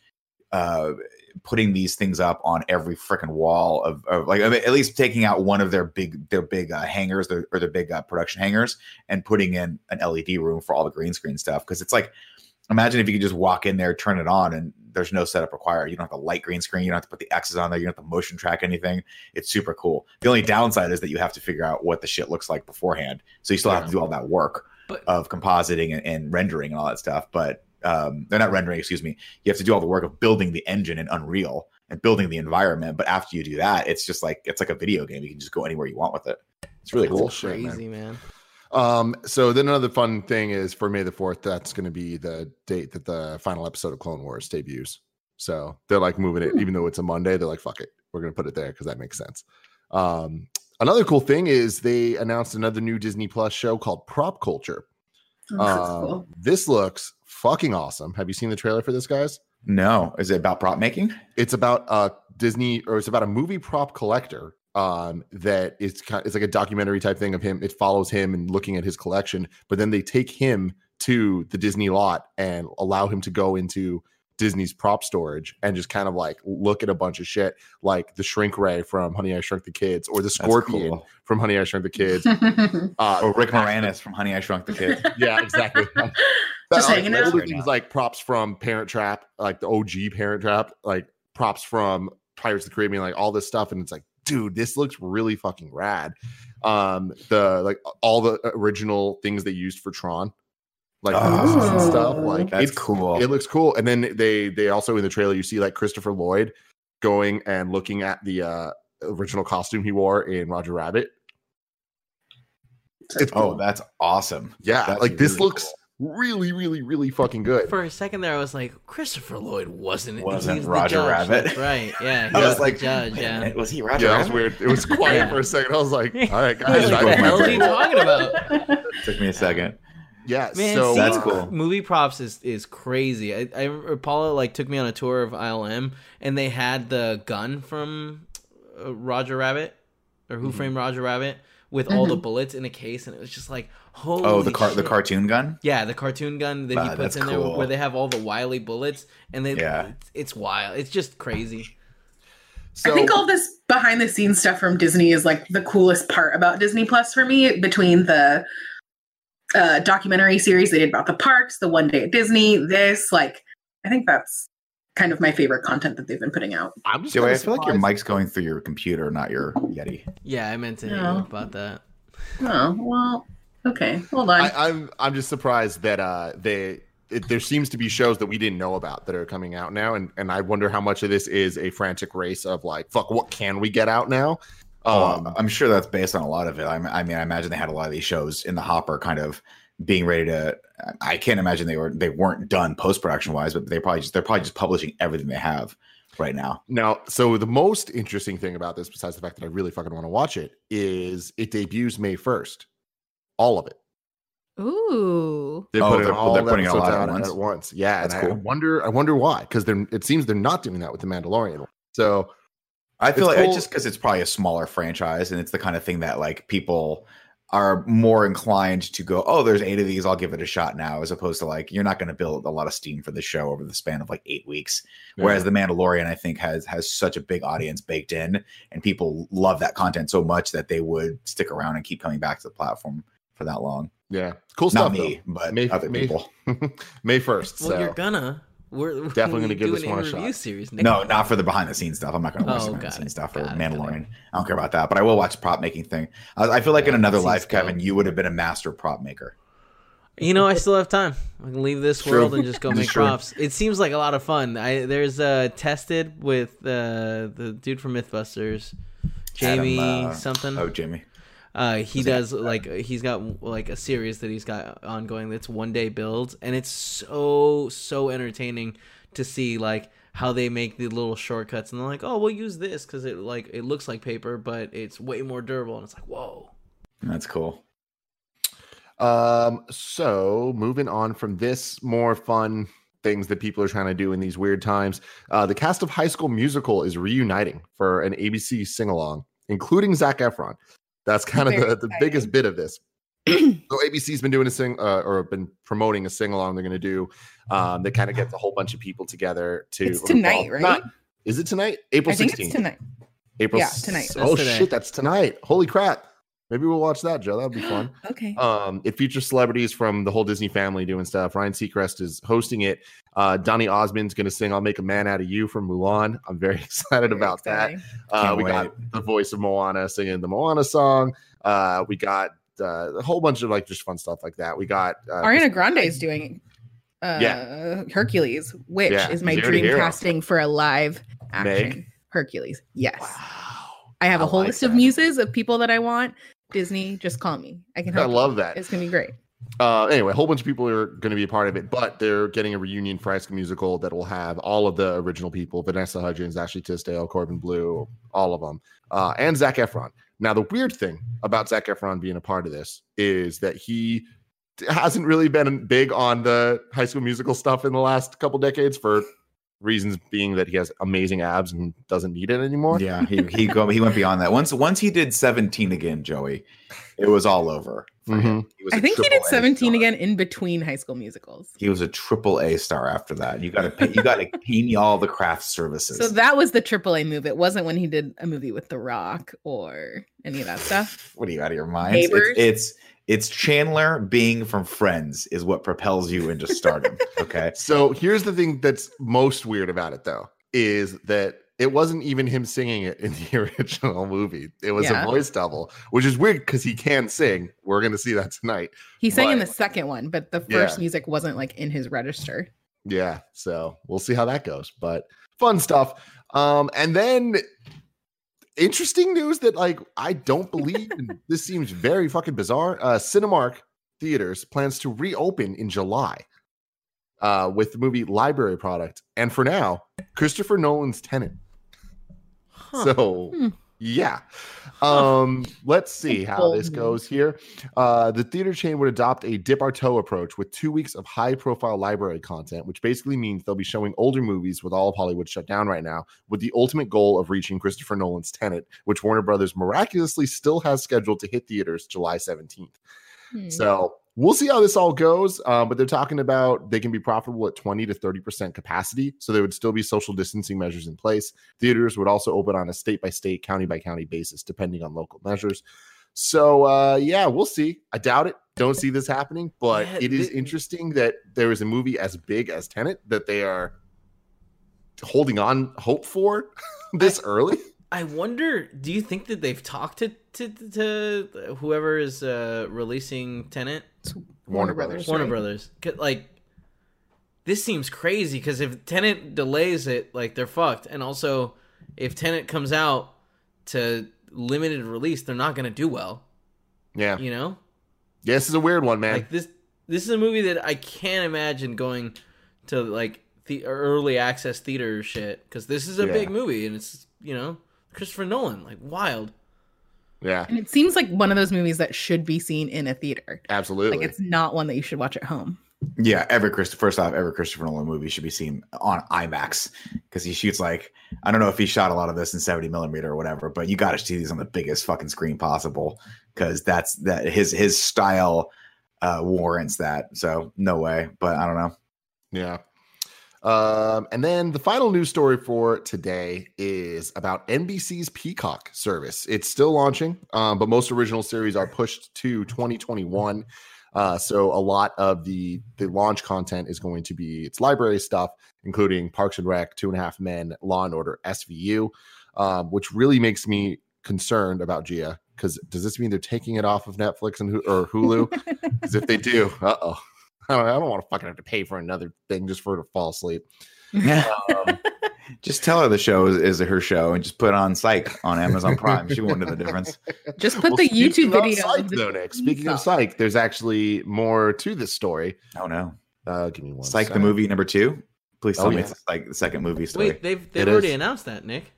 uh putting these things up on every freaking wall of, of like I mean, at least taking out one of their big their big uh, hangars their, or their big uh, production hangars and putting in an LED room for all the green screen stuff. Because it's like imagine if you could just walk in there turn it on and there's no setup required. You don't have to light green screen. You don't have to put the X's on there. You don't have to motion track anything. It's super cool. The only downside is that you have to figure out what the shit looks like beforehand. So you still have to do all that work But- of compositing and, and rendering and all that stuff. But um, they're not rendering, excuse me. You have to do all the work of building the engine in Unreal and building the environment. But after you do that, it's just like it's like a video game. You can just go anywhere you want with it. It's really It's cool. shit, man. crazy, man. Um, so then another fun thing is for May the fourth, that's going to be the date that the final episode of Clone Wars debuts. So they're like moving it, even though it's a Monday. They're like, "Fuck it, we're going to put it there because that makes sense." Um, another cool thing is they announced another new Disney Plus show called Prop Culture. Oh, that's Um, cool. This looks fucking awesome. Have you seen the trailer for this, guys? No, is it about prop making? It's about a Disney, or it's about a movie prop collector. Um, that is kind, it's like a documentary type thing of him. It follows him and looking at his collection, but then they take him to the Disney lot and allow him to go into Disney's prop storage and just kind of like look at a bunch of shit, like the shrink ray from Honey I Shrunk the Kids or the That's scorpion cool. from Honey I Shrunk the Kids. Uh, Or Rick Moranis from Honey I Shrunk the Kids. yeah, exactly. Just That, like, hanging out? older Right things like props from Parent Trap, like the OG Parent Trap, like props from Pirates of the Caribbean, like all this stuff, and it's like, dude, this looks really fucking rad. Um, the like all the original things they used for Tron, like Oh. and stuff, like That's it's cool. It looks cool, and then they they also in the trailer you see like Christopher Lloyd going and looking at the uh original costume he wore in Roger Rabbit. It's oh, cool. that's awesome. yeah, that's like this looks cool. really, really, really fucking good. For a second there, I was like, Christopher Lloyd wasn't it? Wasn't Roger judge. Rabbit. That's right. Yeah. He I was, was the like, judge. Yeah. minute, was he Roger Yeah, that was weird. It was quiet Yeah. for a second. I was like, all right, guys. like, what the hell are you talking about? Took me a second. Yeah, Man, so That's cool. Movie props is is crazy. I, I remember Paula like took me on a tour of ILM, and they had the gun from uh, Roger Rabbit or Who Mm-hmm. Framed Roger Rabbit with all the Mhm. bullets in a case, and it was just like, holy Oh, the car the cartoon gun? Yeah, the cartoon gun that he puts that's in there, where they have all the wily bullets, and they Yeah. it's, it's wild. It's just crazy. So I think all this behind the scenes stuff from Disney is like the coolest part about Disney Plus for me. Between the uh, documentary series they did about the parks, the One Day at Disney, this like I think that's kind of my favorite content that they've been putting out. I'm just Joey, I feel like your mic's going through your computer, not your Yeti. Yeah, I meant to hit No. about that. Oh well, okay, hold on. I, I'm I'm just surprised that uh they it, there seems to be shows that we didn't know about that are coming out now, and and I wonder how much of this is a frantic race of like fuck what can we get out now? Um, Um, I'm sure that's based on a lot of it. I, I mean, I imagine they had a lot of these shows in the hopper, kind of being ready to. I can't imagine they were they weren't done post production wise, but they probably just they're probably just publishing everything they have right now. now, so the most interesting thing about this, besides the fact that I really fucking want to watch it, is it debuts May first, all of it. Ooh. They're Oh, putting they're- all they're putting it all episodes out at out once? at once. Yeah, That's cool. I, I wonder I wonder why because they're it seems they're not doing that with the Mandalorian. So I feel It's like cool. it's just because it's probably a smaller franchise, and it's the kind of thing that like people are more inclined to go, oh, there's eight of these, I'll give it a shot now, as opposed to like you're not going to build a lot of steam for the show over the span of like eight weeks. Whereas the Mandalorian, I think, has has such a big audience baked in, and people love that content so much that they would stick around and keep coming back to the platform for that long. yeah, cool Not stuff. me, but May- other May- people. May first. Well, so. you're gonna. We're Definitely gonna give this one a in-review shot. Series, Nick. No, not for the behind the scenes stuff. I'm not going to watch Oh, the behind the scenes stuff for Got it. Mandalorian. I don't care about that, but I will watch the prop making thing. I, I feel like in another seems life, dope. Kevin, you would have been a master prop maker. You know, I still have time. I can leave this True. world and just go make props. It seems like a lot of fun. I there's uh tested with uh the dude from MythBusters, Jamie Adam, uh, something. Oh, Jamie. Uh, he Was it- does like he's got like a series that he's got ongoing that's one day builds, and it's so so entertaining to see like how they make the little shortcuts, and they're like, oh, we'll use this because it like it looks like paper, but it's way more durable, and it's like, whoa. That's cool. Um, so moving on from this more fun things that people are trying to do in these weird times, uh, the cast of High School Musical is reuniting for an ABC sing along, including Zac Efron. That's kind of the, the biggest bit of this. so ABC's been doing a sing uh, or been promoting a sing along they're going to do. Um, that kind of gets a whole bunch of people together to. It's tonight, well, right? not- is it tonight? April 16th. tonight. April Yeah, s- tonight. Oh That's today. shit, that's tonight. Holy crap. Maybe we'll watch that, Joe. That'd be fun. Okay. Um, it features celebrities from the whole Disney family doing stuff. Ryan Seacrest is hosting it. Uh, Donny Osmond's going to sing "I'll Make a Man Out of You" from Mulan. I'm very excited Very about that. Uh, Can't we got the voice of Moana singing the Moana song. Uh, we got uh, a whole bunch of like just fun stuff like that. We got uh, Ariana Grande is doing uh Yeah. Hercules, which Yeah, is my she's already dream casting for a live action Meg? Hercules. Yes. Wow. I have a I whole like list of muses of people that I want. Disney, just call me. I can I help. you. love that. It's gonna be great. uh, anyway, a whole bunch of people are going to be a part of it, but they're getting a reunion for High School Musical that will have all of the original people: Vanessa Hudgens, Ashley Tisdale, Corbin Bleu, all of them, uh, and Zac Efron. Now, the weird thing about Zac Efron being a part of this is that he hasn't really been big on the High School Musical stuff in the last couple decades for reasons being that he has amazing abs and doesn't need it anymore. Yeah, he he go he went beyond that. Once once he did 17 again, Joey, it was all over. for him. Mm-hmm. He was I a think he did A 17 star. again in between high school musicals. He was a triple A star after that. You got to pay. You got to pay me all the craft services. So that was the triple A move. It wasn't when he did a movie with The Rock or any of that stuff. what are you out of your mind? It's, it's it's Chandler being from Friends is what propels you into stardom. Okay. So here's the thing that's most weird about it, though, is that it wasn't even him singing it in the original movie. It was Yeah. a voice double, which is weird because he can sing. We're going to see that tonight. He sang in the second one, but the Yeah. first music wasn't like in his register. Yeah. So we'll see how that goes. But fun stuff. Um, and then interesting news that like I don't believe and this seems very fucking bizarre. Uh Cinemark Theaters plans to reopen in July uh with the movie Library Product. And for now, Christopher Nolan's Tenet. Huh. So Hmm. Yeah. Um, let's see how this goes here. Uh, the theater chain would adopt a dip our toe approach with two weeks of high profile library content, which basically means they'll be showing older movies with all of Hollywood shut down right now, with the ultimate goal of reaching Christopher Nolan's Tenet, which Warner Brothers miraculously still has scheduled to hit theaters July 17th. Hmm. So we'll see how this all goes. Um, but they're talking about they can be profitable at 20 to 30% capacity. So there would still be social distancing measures in place. Theaters would also open on a state by state, county by county basis, depending on local measures. So uh, yeah, we'll see. I doubt it. Don't see this happening, but it is interesting that there is a movie as big as Tenet that they are holding on hope for this early. I wonder. Do you think that they've talked to to, to whoever is uh, releasing Tenet, Warner Brothers. Warner right? Brothers? 'Cause, Like, this seems crazy because if Tenet delays it, like they're fucked. And also, if Tenet comes out to limited release, they're not gonna do well. Yeah. You know, yeah, this is a weird one, man. like this. This is a movie that I can't imagine going to like the early access theater shit because this is a Yeah. big movie and it's you know Christopher Nolan like wild. yeah, And it seems like one of those movies that should be seen in a theater. absolutely. Like it's not one that you should watch at home. Yeah, every Christ first off, every Christopher Nolan movie should be seen on IMAX because he shoots like I don't know if he shot a lot of this in 70 millimeter or whatever, but you got to see these on the biggest fucking screen possible because that's that his his style uh warrants that. So no way, but I don't know. Yeah. Um, and then the final news story for today is about NBC's Peacock service. It's still launching, um, but most original series are pushed to 2021. Uh, so a lot of the the launch content is going to be its library stuff, including Parks and Rec, Two and a Half Men, Law and Order, SVU, um, which really makes me concerned about Gia. Because does this mean they're taking it off of Netflix and or Hulu? Because if they do, uh oh, I don't, I don't want to fucking have to pay for another thing just for her to fall asleep. Um, just tell her the show is, is her show and just put on Psych on Amazon Prime. She won't know the difference. Just put well, the YouTube video. Psych, of the though, Nick. Speaking of. Psych, there's actually more to this story. Oh no, Uh, give me one. Psych the movie number two. Please tell Oh, me yeah. it's like the second movie story. Wait, they've they've It already is. announced that, Nick.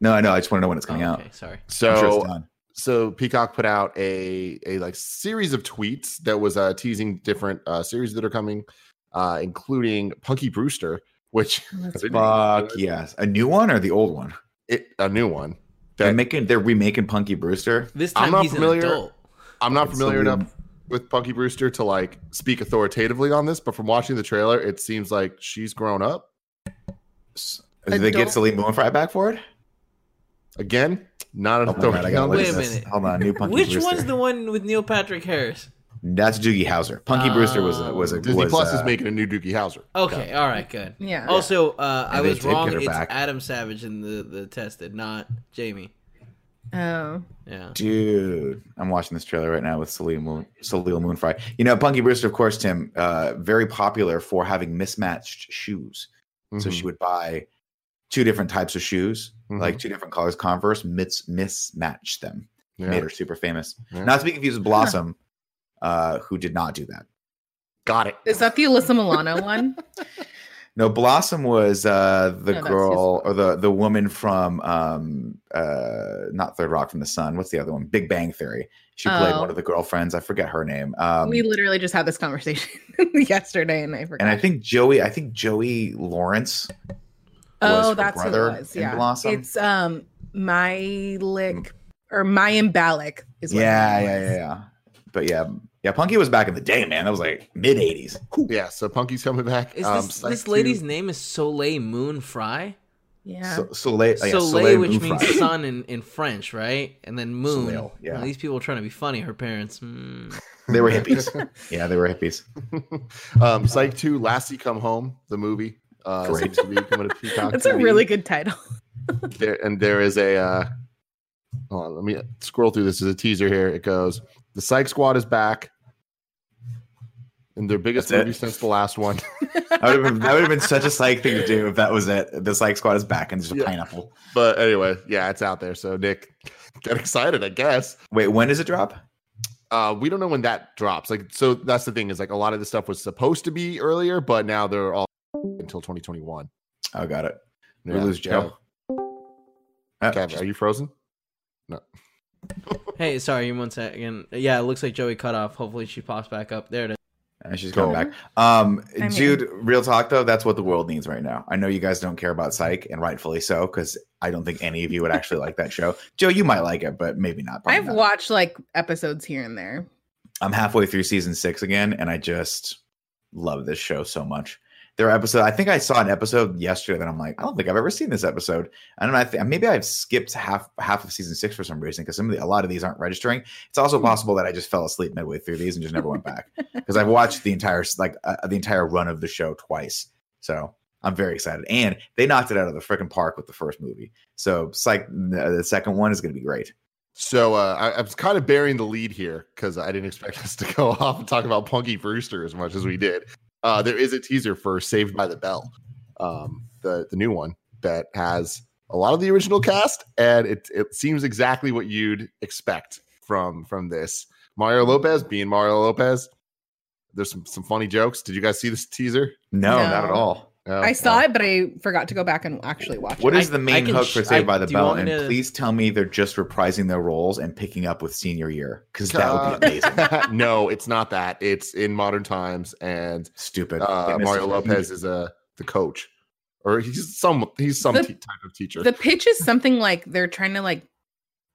no, I know. I just want to know when it's Oh, coming out. okay, sorry. I'm sure So, it's done. so Peacock put out a a like series of tweets that was uh, teasing different uh, series that are coming, uh, including Punky Brewster, which That's I didn't right. Fuck yes, a new one or the old one? it, a new one. They're making they're remaking Punky Brewster. This I'm time not he's familiar- an adult. I'm not It's familiar a enough with Punky Brewster to like speak authoritatively on this, but from watching the trailer, it seems like she's grown up. S- Did they get Adult- Celine Moon Frye back for it? Again, not an Oh my God, I authority gotta on Wait a this. this. minute. Hold on, new Punky Which Brewster. one's the one with Neil Patrick Harris? That's Doogie Howser. Punky Brewster was a, was a Disney was, Plus uh, is making a new Doogie Howser. Okay, all right, good. Yeah. Also, uh, I was wrong. It's back. Adam Savage in the the tested, not Jamie. Oh. Yeah. Dude, I'm watching this trailer right now with Salil Moon, Salil Moon Frye. You know, Punky Brewster, of course, Tim, uh, very popular for having mismatched shoes. So Mhm. she would buy two different types of shoes, Mhm. like two different colors, Converse, mis- mismatched them. Yeah. Made her super famous. Yeah. Not to be confused with Blossom, uh, who did not do that. Got it. Is that the Alyssa Milano one? No, Blossom was uh, the No, girl or the the woman from um, uh, not Third Rock from the Sun. What's the other one? Big Bang Theory. She played Oh. one of the girlfriends. I forget her name. Um, we literally just had this conversation yesterday and I forgot. and I think Joey. I think Joey Lawrence. Was oh, her that's who brother it was. Yeah. Blossom. It's um my lick or Mayim Bialik is what Yeah, name yeah, yeah, yeah. But yeah, yeah. Punky was back in the day, man. That was like mid '80s. Yeah, so Punky's coming back. Is Um, this Psych this 2 lady's name is Soleil Moon Frye? Yeah. So, Soleil, oh, yeah, Soleil, Soleil which Moon Frye. means sun in, in French, right? And then moon. Soleil, yeah. Oh, these people are trying to be funny. Her parents. mm. They were hippies. yeah, they were hippies. um, Psych 2, Lassie Come Home, the movie. Uh, Great. seems to be coming to Peacock. That's a really good title. there and there is a uh hold on, let me scroll through this as a teaser here. It goes, the Psych Squad is back. And their biggest That's it? movie since the last one. That would have been that would have been such a psych thing to do if that was it. The psych squad is back and there's a Yeah. pineapple. but anyway, yeah, it's out there. So Nick, get excited, I guess. Wait, when does it drop? Uh, we don't know when that drops. Like, so that's the thing is like a lot of the stuff was supposed to be earlier, but now they're all until 2021. Oh, got it. We Yeah, lose Joe. Uh, Kev, are you frozen? No. hey, sorry, one second. Yeah, it looks like Joey cut off. Hopefully, she pops back up. There it is. and she's Go. coming back. Um, I mean- Jude, real talk though, that's what the world needs right now. I know you guys don't care about Psych, and rightfully so, because I don't think any of you would actually like that show. Joe, you might like it, but maybe not. I've not. watched like episodes here and there. I'm halfway through season six again, and I just love this show so much. Their episode, I think I saw an episode yesterday that I'm like, I don't think I've ever seen this episode. I don't know. I think maybe I've skipped half half of season six for some reason because some of the, a lot of these aren't registering. It's also possible that I just fell asleep midway through these and just never went back because I've watched the entire like uh, the entire run of the show twice. So I'm very excited, and they knocked it out of the freaking park with the first movie. So, psych, the second one is going to be great. So uh, I, I was kind of bearing the lead here because I didn't expect us to go off and talk about Punky Brewster as much as we did. Uh, there is a teaser for Saved by the Bell, um, the the new one that has a lot of the original cast, and it it seems exactly what you'd expect from from this. Mario Lopez being Mario Lopez. There's some some funny jokes. Did you guys see this teaser? No, No. not at all. Oh, I saw well. it, but I forgot to go back and actually watch What it. is I- the I main hook sh- for Saved I- by the Bell? And to- please tell me they're just reprising their roles and picking up with senior year because that would be amazing. no, it's not that. It's in modern times, and Stupid. uh, Mario. Lopez is a the coach, or he's some he's some The- te- type of teacher. the pitch is something like they're trying to like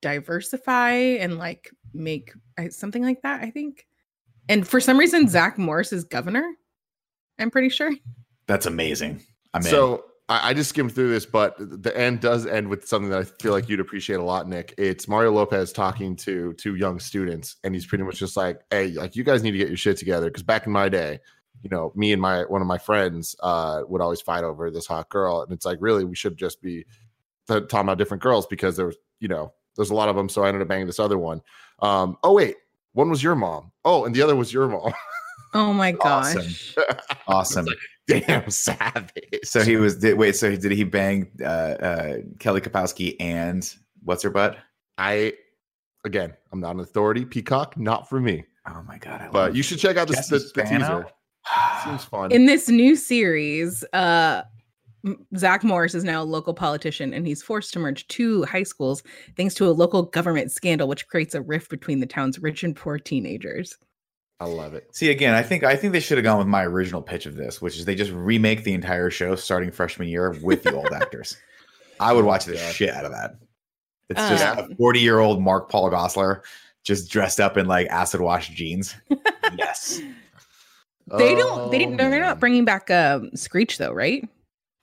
diversify and like make I- something like that. I think, and for some reason, Zach Morris is governor. I'm pretty sure. That's amazing. I'm so I, I just skimmed through this, but the end does end with something that I feel like you'd appreciate a lot, Nick. It's Mario Lopez talking to two young students, and he's pretty much just like, "Hey, like you guys need to get your shit together." Because back in my day, you know, me and my one of my friends uh, would always fight over this hot girl, and it's like, really, we should just be th- talking about different girls because there was, you know, there's a lot of them. So I ended up banging this other one. Um, oh wait, one was your mom. Oh, and the other was your mom. Oh my gosh. Awesome. awesome. Damn savage. So he was. Did, wait. So did he bang uh, uh, Kelly Kapowski and what's her butt? I again, I'm not an authority. Peacock, not for me. Oh my god! I But you should check out this the, the teaser. Seems fun. In this new series, uh Zach Morris is now a local politician and he's forced to merge two high schools thanks to a local government scandal, which creates a rift between the town's rich and poor teenagers. I love it. See again, I think I think they should have gone with my original pitch of this, which is they just remake the entire show starting freshman year with the old actors. I would watch the Yeah. shit out of that. It's just a Um, forty year old Mark Paul Gosselaar just dressed up in like acid wash jeans. yes. They don't they Oh, didn't they're man. not bringing back um Screech though, right?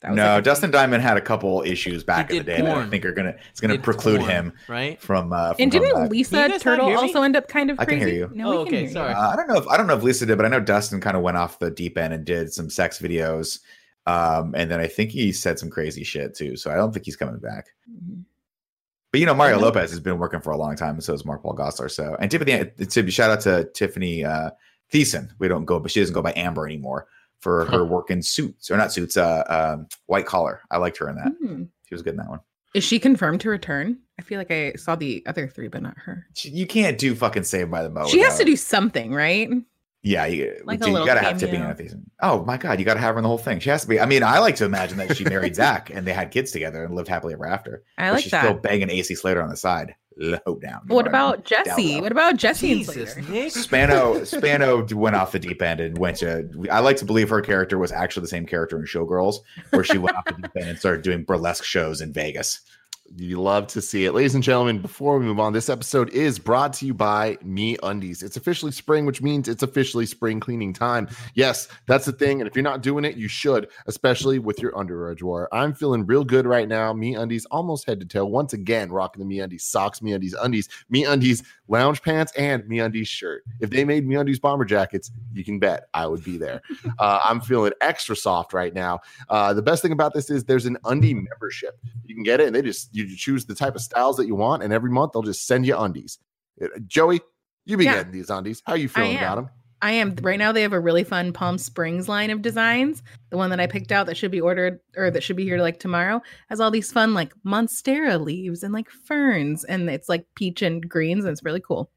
That was No, like a- Dustin Diamond had a couple issues back in the did day that I think are gonna it's gonna preclude porn, him right? from uh from And didn't back. Lisa you guys not Turtle also end up kind of I can hear you. No, Oh, we can okay, hear you. sorry. Uh, I don't know if I don't know if Lisa did, but I know Dustin kind of went off the deep end and did some sex videos. Um, and then I think he said some crazy shit too. So I don't think he's coming back. Mhm. But you know, Mario know- Lopez has been working for a long time, and so is Mark Paul Gosselaar. So and Tiffany, Tiffany shout out to Tiffany uh, Thiessen. We don't go, but she doesn't go by Amber anymore for her work in suits or not suits, uh, um, white collar. I liked her in that. Hmm. She was good in that one. Is she confirmed to return? I feel like I saw the other three, but not her. She, you can't do fucking Saved by the Bell. she has to do something, right? Yeah, you, Like a you gotta have cameo. Tiffany Thiessen. Oh my god, you gotta have her in the whole thing. She has to be. I mean, I like to imagine that she married Zach and they had kids together and lived happily ever after. I but like she's that. still banging AC Slater on the side. Low down. what about Jesse? What about Jesse and Jesus, Slater? Nick. Spano Spano went off the deep end and went to. I like to believe her character was actually the same character in Showgirls, where she went off the deep end and started doing burlesque shows in Vegas. You love to see it. Ladies and gentlemen, before we move on, this episode is brought to you by MeUndies. It's officially spring, which means it's officially spring cleaning time. Yes, that's the thing. And if you're not doing it, you should, especially with your underwear drawer. I'm feeling real good right now. MeUndies almost head to toe. Once again, rocking the MeUndies socks, MeUndies undies, MeUndies lounge pants, and MeUndies shirt. If they made MeUndies bomber jackets, you can bet I would be there. Uh, I'm feeling extra soft right now. Uh, the best thing about this is there's an undie membership. You can get it, and they just you choose the type of styles that you want, and every month they'll just send you undies. Uh, Joey, you be Yeah. getting these undies. How you feeling about them? I am right now. They have a really fun Palm Springs line of designs. The one that I picked out that should be ordered or that should be here like tomorrow has all these fun like monstera leaves and like ferns, and it's like peach and greens, and it's really cool.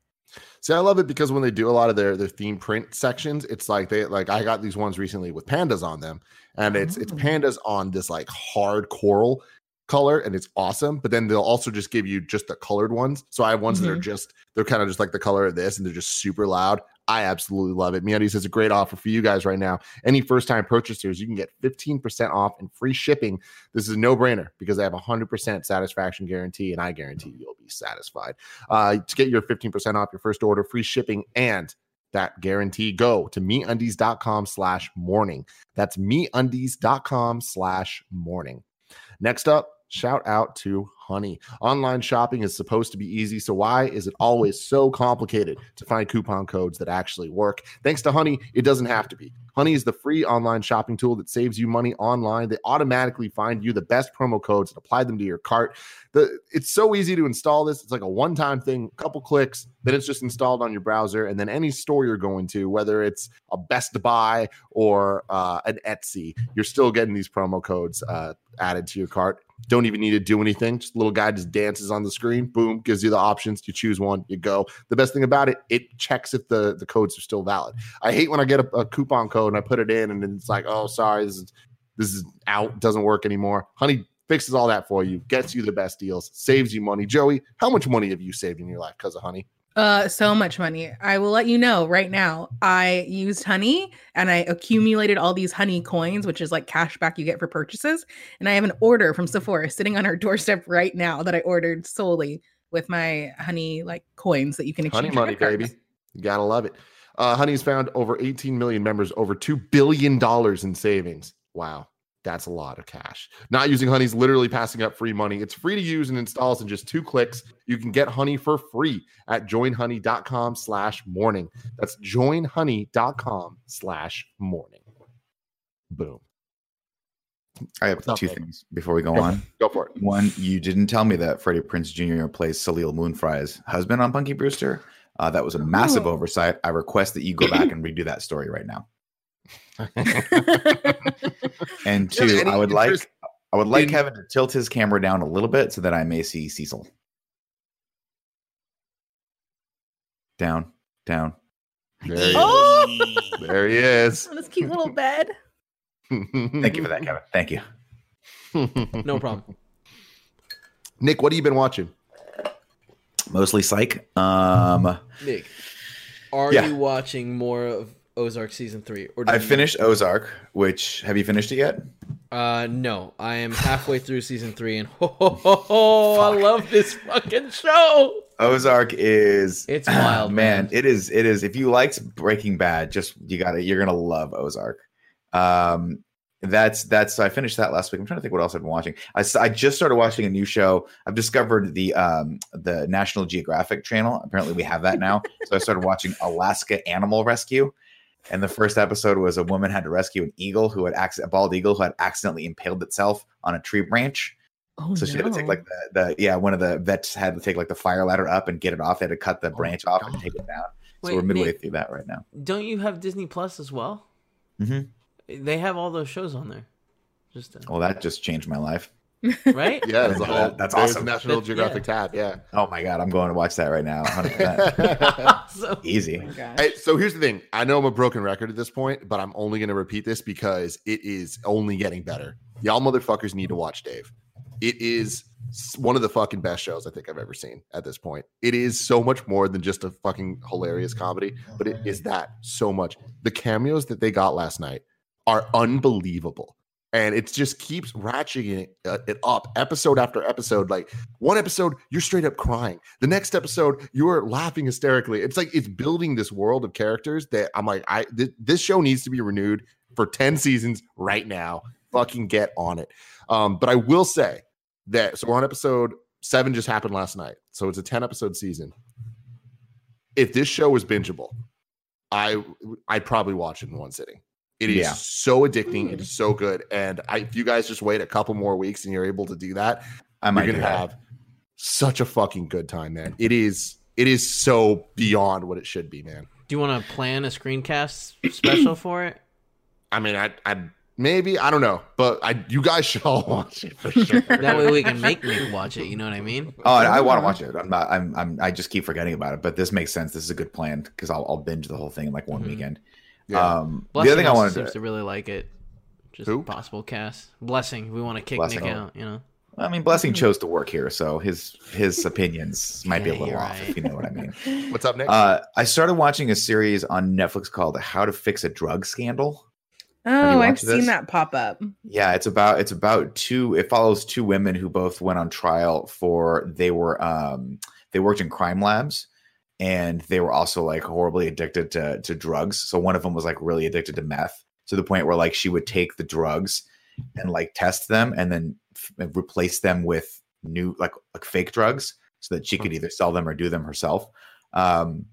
See, I love it because when they do a lot of their their theme print sections, it's like they like I got these ones recently with pandas on them, and it's it's Oh. pandas on this like hard coral color, and it's awesome. But then they'll also just give you just the colored ones. So I have ones that are just they're kind of just like the color of this, and they're just super loud. I absolutely love it. MeUndies has a great offer for you guys right now. Any first time purchasers, you can get 15% off and free shipping. This is a no brainer because I have a 100% satisfaction guarantee, and I guarantee you'll be satisfied. Uh, to get your 15% off your first order, free shipping, and that guarantee. Go to meundies.com slash morning. That's meundies.com slash morning. Next up, shout out to Honey. Online shopping is supposed to be easy, so why is it always so complicated to find coupon codes that actually work? Thanks to Honey, it doesn't have to be. Honey is the free online shopping tool that saves you money online. They automatically find you the best promo codes and apply them to your cart. The it's so easy to install this. It's like a one-time thing, couple clicks, then it's just installed on your browser, and then any store you're going to, whether it's a Best Buy or uh, an Etsy, you're still getting these promo codes uh, added to your cart. Don't even need to do anything. Just little guy just dances on the screen. Boom, gives you the options. You choose one, you go. The best thing about it, it checks if the the codes are still valid. I hate when I get a, a coupon code and I put it in and then it's like, oh, sorry, this is this is out, doesn't work anymore. Honey fixes all that for you, gets you the best deals, saves you money. Joey, how much money have you saved in your life because of Honey? Uh, so much money. I will let you know right now. I used honey and I accumulated all these honey coins, which is like cash back you get for purchases. And I have an order from Sephora sitting on our doorstep right now that I ordered solely with my honey like coins that you can exchange. Honey money, baby. You gotta love it. Uh, Honey's found over 18 million members, over two billion dollars in savings. Wow, that's a lot of cash. Not using Honey's literally passing up free money. It's free to use and installs in just two clicks. You can get Honey for free at joinhoney.com/slash morning. That's joinhoney.com/slash morning. Boom. I have What's two things before we go on. Go for it. One, you didn't tell me that Freddie Prinze Jr. plays Salil Moon Frye's husband on Punky Brewster. Uh, that was a massive oversight. I request that you go back and redo that story right now. And Do you have two, I would like interest I would like in- Kevin to tilt his camera down a little bit so that I may see Cecil. Down, down. There he, Oh! is. there he is. On this cute little bed. Thank you for that, Kevin. Thank you. No problem. Nick, what have you been watching? Mostly psych. Um, Nick, are Yeah. you watching more of Ozark season three? Or I you- finished Ozark. Which have you finished it yet? Uh, no, I am halfway through season three, and ho, ho, ho, ho, I love this fucking show. Ozark is It's wild, man. man. It is. It is. If you liked Breaking Bad, just you got it. You're gonna love Ozark. Um, that's that's. I finished that last week. I'm trying to think what else I've been watching. I, I just started watching a new show. I've discovered the um the National Geographic channel. Apparently, we have that now. so I started watching Alaska Animal Rescue. And the first episode was a woman had to rescue an eagle who had acc- a bald eagle who had accidentally impaled itself on a tree branch. Oh, So she had to take like the, the yeah, one of the vets had to take like the fire ladder up and get it off. They had to cut the Oh branch off and take it down. so Wait, we're midway Nick, through that right now. don't you have Disney Plus as well? Mhm. They have all those shows on there. Just uh, Well, that just changed my life. right? Yeah, I it's didn't a know whole, that. That's awesome. National That- Geographic tab. Yeah. Oh my god, I'm going to watch that right now. 100%. so, Easy. Oh my gosh. Hey, so here's the thing. I know I'm a broken record at this point, but I'm only going to repeat this because it is only getting better. Y'all motherfuckers need to watch Dave. It is one of the fucking best shows I think I've ever seen at this point. It is so much more than just a fucking hilarious comedy, but it is that so much. The cameos that they got last night are unbelievable. And it just keeps ratcheting it, uh, it up episode after episode. Like one episode, you're straight up crying. The next episode, you're laughing hysterically. It's like it's building this world of characters that I'm like, I th- this show needs to be renewed for 10 seasons right now. Fucking get on it. Um, but I will say that so we're on episode seven, just happened last night. So it's a 10 episode season. If this show was bingeable, I I'd probably watch it in one sitting. It is Yeah. so addicting. It is so good. And I, if you guys just wait a couple more weeks and you're able to do that, I might you're gonna have such a fucking good time, man. It is it is so beyond what it should be, man. do you want to plan a screencast special for it? I mean, I I maybe I don't know, but I you guys should all watch it for sure. That way we can make Nick watch it. You know what I mean? Oh, I, I want to watch it. I'm not. I'm. I'm. I just keep forgetting about it. But this makes sense. This is a good plan because I'll, I'll binge the whole thing in like one Mhm. weekend. Yeah. Um, the other thing I also wanted seems to. to really like it. Just Who? possible cast. Blessing. We want to kick Blessing. Nick out. You know. I mean, Blessing chose to work here, so his his opinions might be a little off, right. if you know what I mean. What's up next? Uh, I started watching a series on Netflix called "How to Fix a Drug Scandal." oh, I've watched seen that pop up. Yeah, it's about it's about two. It follows two women who both went on trial for they were um they worked in crime labs and they were also like horribly addicted to to drugs. So one of them was like really addicted to meth to the point where like she would take the drugs and like test them and then f- replace them with new like like fake drugs so that she could either sell them or do them herself. Um,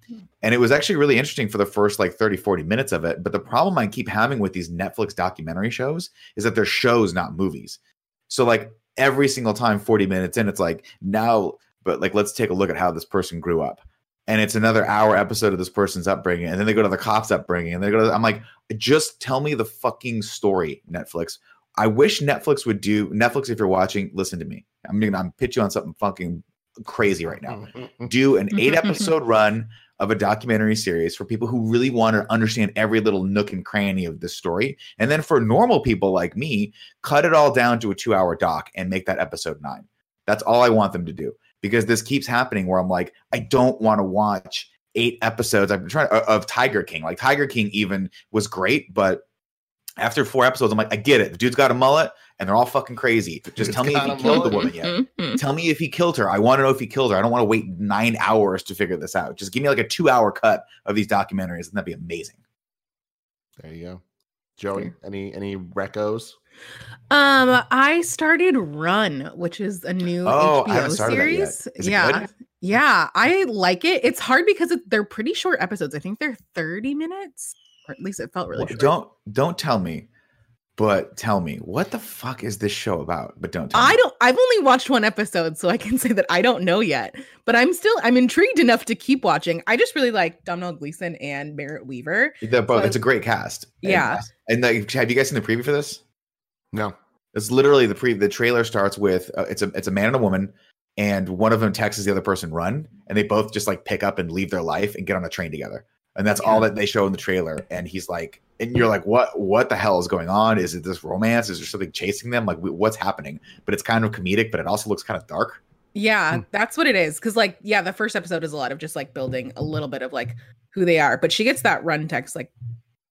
and it was actually really interesting for the first like 30 40 minutes of it but the problem i keep having with these netflix documentary shows is that they're shows not movies so like every single time 40 minutes in it's like now but like let's take a look at how this person grew up and it's another hour episode of this person's upbringing and then they go to the cops upbringing and they go to i'm like just tell me the fucking story netflix i wish netflix would do netflix if you're watching listen to me i'm gonna i'm pitch you on something fucking crazy right now mm-hmm. do an eight episode run of a documentary series for people who really want to understand every little nook and cranny of this story. And then for normal people like me, cut it all down to a two hour doc and make that episode nine. That's all I want them to do because this keeps happening where I'm like, I don't want to watch eight episodes. I've been trying of, of Tiger King. Like Tiger King even was great, but after four episodes, I'm like, I get it. The dude's got a mullet and they're all fucking crazy. Just Dude's tell me if he killed the woman yet. Mhm. Tell me if he killed her. I want to know if he killed her. I don't want to wait nine hours to figure this out. Just give me like a two hour cut of these documentaries, and that'd be amazing. There you go. Joey, any any recos? Um, I started Run, which is a new Oh, I HBO haven't started that yet. series. Yeah, yeah, I like it. It's hard because it, they're pretty short episodes. I think they're thirty minutes, or at least it felt really What- short. don't don't tell me, but tell me what the fuck is this show about? But don't tell I me. don't. I've only watched one episode, so I can say that I don't know yet. But I'm still. I'm intrigued enough to keep watching. I just really like Domhnall Gleeson and Merritt Wever. The- but So- it's a great cast. And- Yeah. And, like, have you guys seen the preview for this? No. It's literally the pre. The trailer starts with uh, it's a it's a man and a woman, and one of them texts the other person run, and they both just like pick up and leave their life and get on a train together, and that's all that they show in the trailer. And he's like, and you're like, what what the hell is going on? Is it this romance? Is there something chasing them? Like, what's happening? But it's kind of comedic, but it also looks kind of dark. Yeah, Hmm. that's what it is. Cause like, yeah, the first episode is a lot of just like building a little bit of like who they are, but she gets that run text like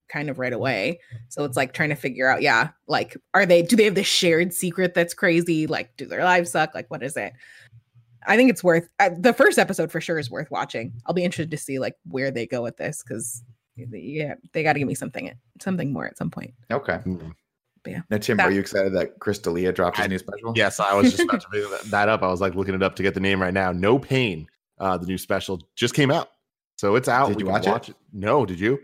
kind of right away. So it's like trying to figure out, yeah, like, are they, do they have this shared secret that's crazy? Like, do their lives suck? Like, what is it? I think it's worth uh, the first episode for sure is worth watching. I'll be interested to see like where they go with this because yeah, they got to give me something, something more at some point. Okay. Mm. Yeah. Now, Tim, That- are you excited that Chris D'Elia dropped his I- new special? Yes, I was just about to bring that- that up. I was like looking it up to get the name right now. No Pain, uh, the new special just came out. So it's out. Did We you can watch it? No, did you?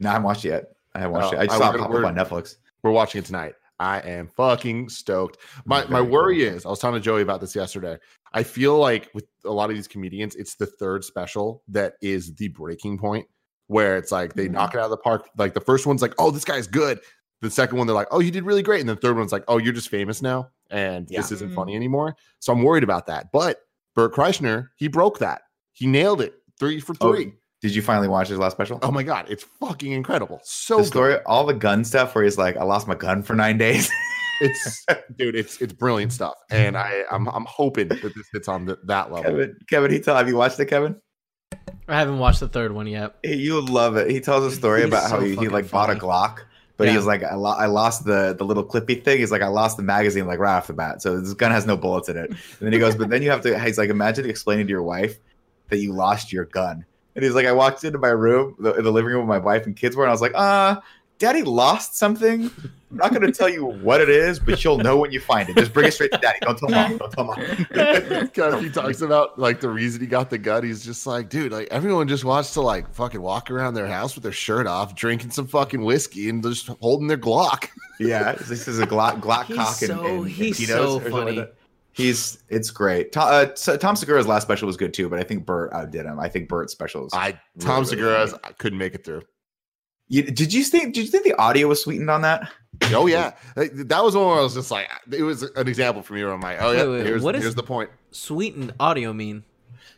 No, I haven't watched it yet. I haven't watched Oh, it. I just I saw it pop up on Netflix. We're watching it tonight. I am fucking stoked. My my worry cool. is I was talking to Joey about this yesterday. I feel like with a lot of these comedians, it's the third special that is the breaking point where it's like they Mhm. knock it out of the park. Like the first one's like, oh, this guy's good. The second one, they're like, oh, you did really great. And the third one's like, oh, you're just famous now. And this isn't Mhm. funny anymore. So I'm worried about that. But Bert Kreischer, he broke that. He nailed it. Three for Oh, three. Did you finally watch his last special? Oh, my God. It's fucking incredible. So the good. story, all the gun stuff where he's like, I lost my gun for nine days. it's dude, it's it's brilliant stuff, and I I'm I'm hoping that this hits on the, that level. Kevin, Kevin, he tell have you watched it, Kevin? I haven't watched the third one yet. You'll love it. He tells a story He's about how he, he fucking like bought a. Glock, but he was like, I, lo- I lost the the little clippy thing. He's like, I lost the magazine like right off the bat. So this gun has no bullets in it. And then he goes, but then you have to. He's like, imagine explaining to your wife that you lost your gun. And he's like, I walked into my room, the, in the living room, where my wife and kids were, and I was like, uh, Daddy lost something. I'm not going to tell you what it is, but you'll know when you find it. Just bring it straight to Daddy. Don't tell mom. Don't tell mom. kind of, he talks about like the reason he got the gun. He's just like, dude, like everyone just wants to like fucking walk around their house with their shirt off, drinking some fucking whiskey, and just holding their Glock. Yeah, this is a Glock, Glock He's cock and, so- and, and he's so or something like funny. that. He's it's great. Tom, uh, Tom Segura's last special was good too, but I think Bert outdid him. I think Bert's special is. I Tom really Segura's. I couldn't make it through. You, did you think? Did you think the audio was sweetened on that? Oh yeah, that was one where I was just like, it was an example for me where I'm like, oh yeah, Wait, wait, here's what is- here's the point. Sweetened audio mean?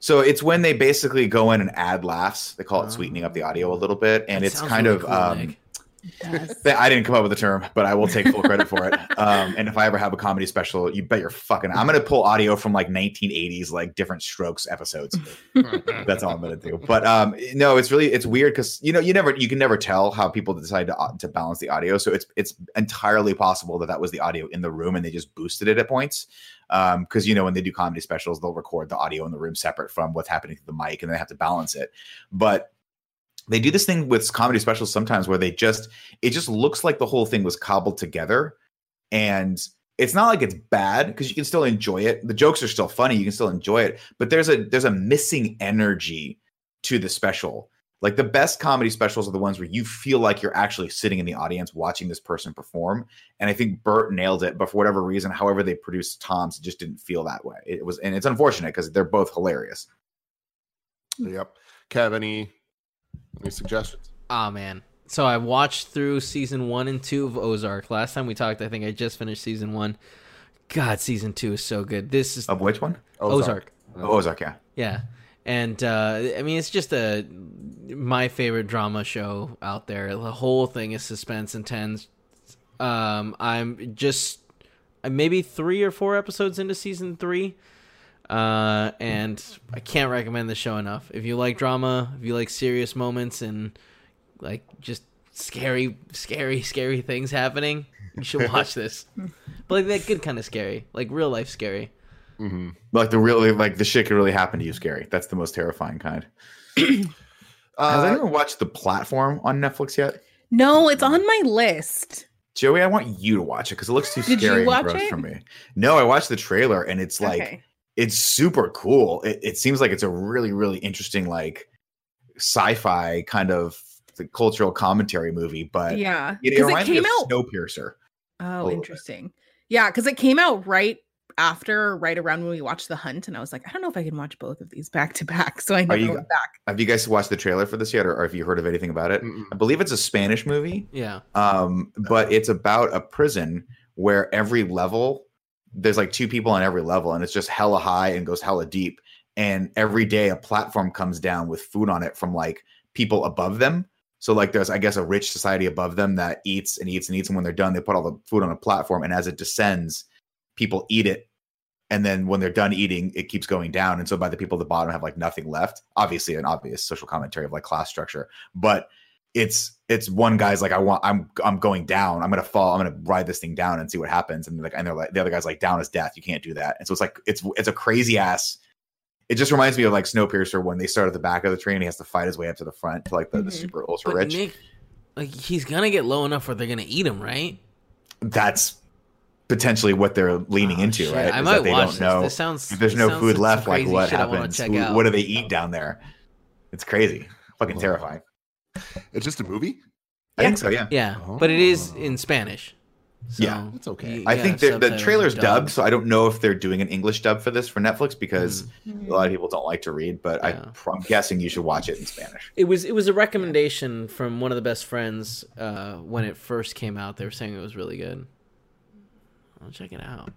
So it's when they basically go in and add laughs. They call it sweetening up the audio a little bit, and That it's kind really of cool, um, Nick. Does. Th- I didn't come up with the term, but I will take full credit for it. Um, and if I ever have a comedy special, you bet you're fucking. I'm gonna pull audio from like 1980s, like different Strokes episodes. That's all I'm gonna do. But um, no, it's really it's weird because you know you never you can never tell how people decide to uh, to balance the audio. So it's it's entirely possible that that was the audio in the room and they just boosted it at points. Um, because you know when they do comedy specials, they'll record the audio in the room separate from what's happening to the mic, and they have to balance it. But they do this thing with comedy specials sometimes where they just it just looks like the whole thing was cobbled together. And it's not like it's bad because you can still enjoy it. The jokes are still funny you can still enjoy it but there's a there's a missing energy to the special. Like the best comedy specials are the ones where you feel like you're actually sitting in the audience watching this person perform. And i think bert nailed it but for whatever reason however they produced tom's it just didn't feel that way. It was and it's unfortunate because they're both hilarious. Yep. Kev, any any suggestions? Ah man. So I watched through season one and two of Ozark. Last time we talked, I think I just finished season one. God, season two is so good. This is of which one Ozark. oh, ozark yeah Yeah. And uh, I mean, it's just a my favorite drama show out there. The whole thing is suspense and tense. Um, I'm just maybe three or four episodes into season three, uh, and I can't recommend the show enough. If you like drama, if you like serious moments and like just scary, scary, scary things happening, you should watch this. but like that good kind of scary, like real life scary. Mm-hmm. like the really like the shit could really happen to you scary that's the most terrifying kind uh, has anyone watched the platform on netflix yet No, it's on my list. joey i want you to watch it because it looks too Did scary and gross it? for me no i watched the trailer and it's like okay. It's super cool it, it seems like it's a really really interesting like sci-fi kind of the cultural commentary movie but yeah, it, it because it, reminds me came of out. snowpiercer Oh, little bit. interesting. Yeah, because it came out right after, right around when we watched The Hunt, and I was like, I don't know if I can watch both of these back to back. So I never you- went back. have you guys watched the trailer for this yet or, or have you heard of anything about it Mm-mm. i believe it's a spanish movie Yeah. um, but it's about a prison where every level there's like two people on every level and it's just hella high and goes hella deep and every day a platform comes down with food on it from like people above them. So like there's i guess a rich society above them that eats and eats and eats and when they're done they put all the food on a platform and as it descends people eat it and then when they're done eating it keeps going down and so by the people at the bottom have like nothing left. Obviously an obvious social commentary of like class structure but it's it's one guy's like I want I'm I'm going down I'm gonna fall I'm gonna ride this thing down and see what happens and like and they're like the other guy's like down is death you can't do that and so it's like it's it's a crazy ass it just reminds me of like Snowpiercer when they start at the back of the train he has to fight his way up to the front to like the, the Mhm. super ultra But rich Nick, like he's gonna get low enough where they're gonna eat him, right? that's potentially what they're leaning Oh, into shit. right I Is might that they watch don't this. know This sounds. if there's no sounds food some left like what shit I wanna happens check Wh- out. what do they eat down there it's crazy fucking terrifying It's just a movie. I think so yeah Yeah, but it is Oh. in Spanish. So Yeah. That's okay. you I think the, the subtitles trailer's dubbed. dubbed, so I don't know if they're doing an English dub for this for Netflix because Mm. a lot of people don't like to read. But Yeah. I, I'm guessing you should watch it in Spanish. It was it was a recommendation from one of the best friends uh, when it first came out. They were saying it was really good. I'll check it out.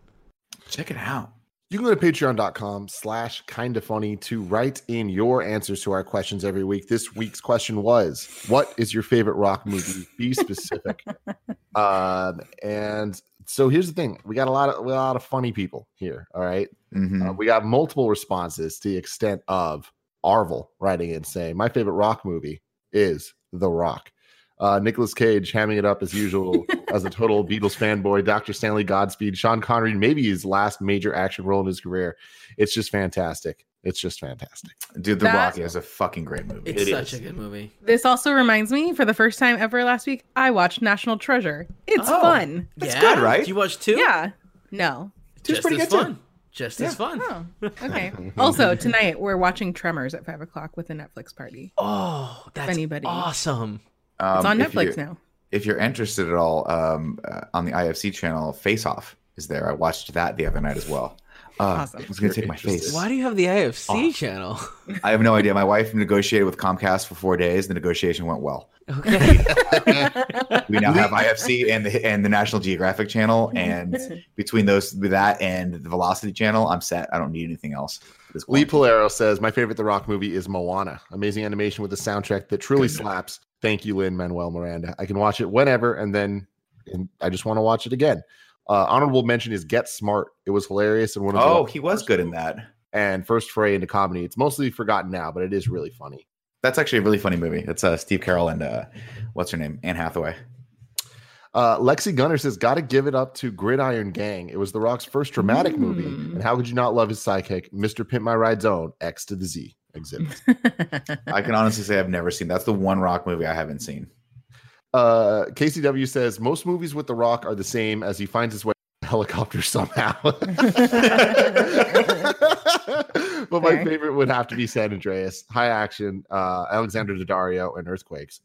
Check it out. You can go to patreon.com slash kind of funny to write in your answers to our questions every week. This week's question was What is your favorite rock movie? Be specific. um, and so here's the thing we got a lot of we got a lot of funny people here. All right. Mhm. Uh, we got multiple responses to the extent of Arvel writing in saying, My favorite rock movie is The Rock. Uh, Nicolas Cage hamming it up as usual as a total Beatles fanboy. Dr. Stanley Godspeed. Sean Connery, maybe his last major action role in his career. It's just fantastic. It's just fantastic. Dude, The That- Rock is a fucking great movie. It's It such is. a good movie. This also reminds me, for the first time ever last week, I watched National Treasure. It's Oh. fun. That's yeah? good, right? Did you watch two? Yeah. No. Two's just pretty as good, too. fun. Just as fun. Oh, okay. also, tonight we're watching Tremors at five o'clock with a Netflix party. Oh, that's anybody- awesome. Um, It's on Netflix you're- now. If you're interested at all, um, uh, on the IFC channel, Face Off is there. I watched that the other night as well. Uh, Awesome. I was going to take my face. Why do you have the IFC Oh. channel? I have no idea. My wife negotiated with Comcast for four days. The negotiation went well. Okay. We now have IFC and the and the National Geographic channel, and between those with that and the Velocity channel, I'm set. I don't need anything else. Lee point. Polero says, My favorite The Rock movie is Moana. Amazing animation with a soundtrack that truly slaps. Thank you, Lin Manuel Miranda. I can watch it whenever, and then and I just want to watch it again. Uh, honorable mention is Get Smart. It was hilarious and one of the Oh, he was good in that. and first foray into comedy. It's mostly forgotten now, but it is really funny. That's actually a really funny movie. It's uh, Steve Carell and uh, what's her name, Anne Hathaway. Uh, Lexi Gunner says, "Got to give it up to Gridiron Gang. It was The Rock's first dramatic movie, Mm. and how could you not love his sidekick, Mr. Pimp My Ride's own X to the Z Xzibit." I can honestly say I've never seen. That's the one Rock movie I haven't seen. Uh, KCW says most movies with The Rock are the same as he finds his way in a helicopter somehow. but my favorite would have to be San Andreas, High Action, uh, Alexandra Daddario, and Earthquakes.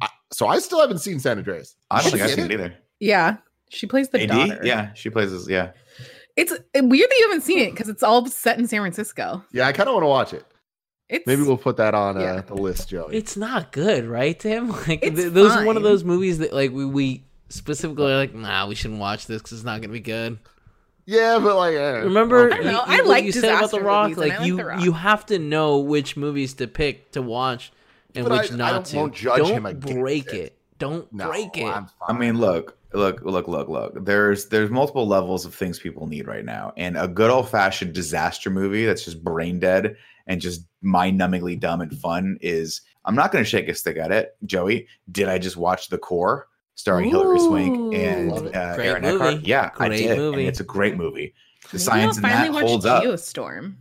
I, so I still haven't seen San Andreas. I don't think I've seen it either. yeah, she plays the AD? daughter. Yeah, she plays this. Yeah, it's weird that you haven't seen it because it's all set in San Francisco. Yeah, I kind of want to watch it. It's Maybe we'll put that on uh, the list, Joey. It's not good, right, Tim? Like It's th- those are one of those movies that like we, we specifically are like, nah, we shouldn't watch this because it's not gonna be good. yeah, but like, eh, Remember, I don't know, you- I you- like you said about the Rock. Like like you, The Rock. you have to know which movies to pick to watch and But which I not don't- to. won't judge Don't him break it. it. Don't no, break it. I'm I fine. mean, look, look, look, look, look. There's there's multiple levels of things people need right now, and a good old fashioned disaster movie that's just brain dead and just mind numbingly dumb and fun is. I'm not going to shake a stick at it, Joey. Did I just watch The Core, starring Hilary Swank and uh, Aaron movie. Eckhart? Yeah, I did, movie. and it's a great movie. The Maybe science in I'll that finally watch holds up. Geostorm.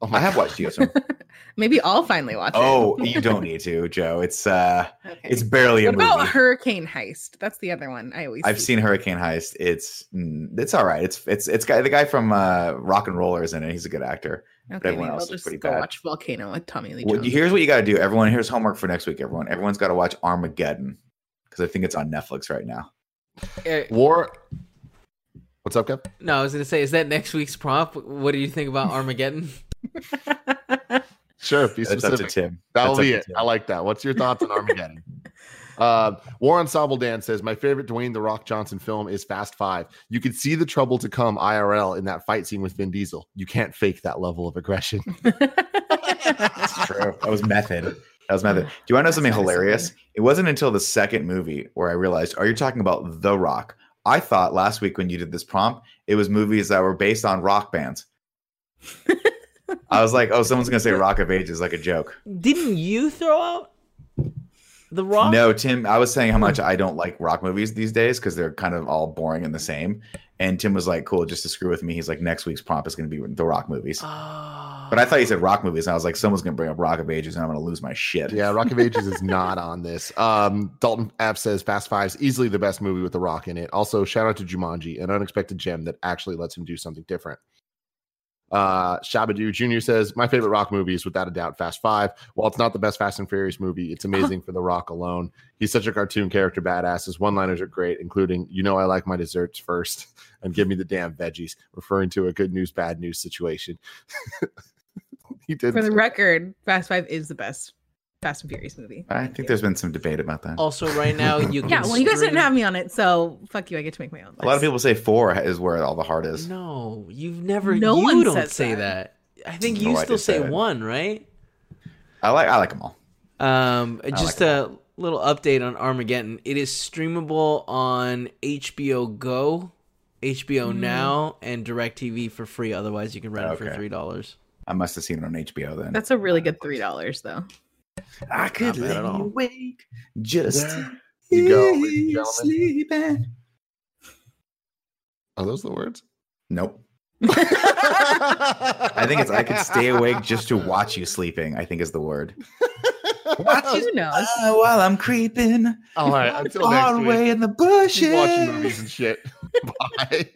Oh I have God. watched Geostorm. Maybe I'll finally watch it. oh, you don't need to, Joe. It's uh, okay. it's barely a what movie. about Hurricane Heist? That's the other one I always. I've see. seen Hurricane Heist. It's mm, it's all right. It's it's it's guy the guy from uh, Rock and Rollers in it. He's a good actor. Okay, everyone maybe else I'll is just pretty go bad. watch Volcano with Tommy Lee Well, Jones. here's what you got to do. Everyone, here's homework for next week. Everyone, everyone's got to watch Armageddon because I think it's on Netflix right now. Eh, War. What's up, Kev? no, I was gonna say, is that next week's prompt? What do you think about Armageddon? Sure, be That's up to specific. Tim. That'll That's be it. Tim. I like that. What's your thoughts on Armageddon? uh, War Ensemble Dan says my favorite Dwayne the Rock Johnson film is Fast Five. You could see the trouble to come IRL in that fight scene with Vin Diesel. You can't fake that level of aggression. That's true. That was method. That was method. Do you want to know something That's medicine. hilarious? It wasn't until the second movie where I realized, are you talking about The Rock? I thought last week when you did this prompt, it was movies that were based on rock bands. I was like, oh, someone's gonna say Rock of Ages like a joke. Didn't you throw out the Rock? No, Tim, I was saying how much I don't like rock movies these days because they're kind of all boring and the same. And Tim was like, cool, just to screw with me. He's like, next week's prompt is going to be the rock movies. Oh. But I thought he said rock movies. And I was like, someone's going to bring up Rock of Ages and I'm going to lose my shit. yeah, Rock of Ages is not on this. Um, Dalton App says Fast Five is easily the best movie with The Rock in it. Also, shout out to Jumanji, an unexpected gem that actually lets him do something different. Uh, Shabadoo Jr. says, My favorite rock movie is without a doubt Fast Five. While it's not the best Fast and Furious movie, it's amazing for The Rock alone. He's such a cartoon character badass. His one liners are great, including, You know, I like my desserts first and give me the damn veggies, referring to a good news, bad news situation. he did. For the record, Fast Five is the best Fast and Furious movie. I think there's been some debate about that. Also, right now you can Yeah, well, you guys didn't have me on it, so fuck you. I get to make my own. A lot of people say four is where all the heart is. No, you've never. No you one don't says say that. that. I think No, you I still just said say it. one, right? I like I like them all. Um, I just like a little update on Armageddon. It is streamable on HBO Go, HBO Mm. Now, and DirecTV for free. Otherwise, you can rent it for Okay. three dollars. I must have seen it on HBO then. That's a really good three dollars, though. I could Not lay all. awake just There to you go, hear you sleeping. Are those the words? Nope. I think it's I could stay awake just to watch you sleeping. I think is the word. Who knows? Uh, while I'm creeping All right. Until far next week. away in the Keep bushes. watching movies and shit. Bye.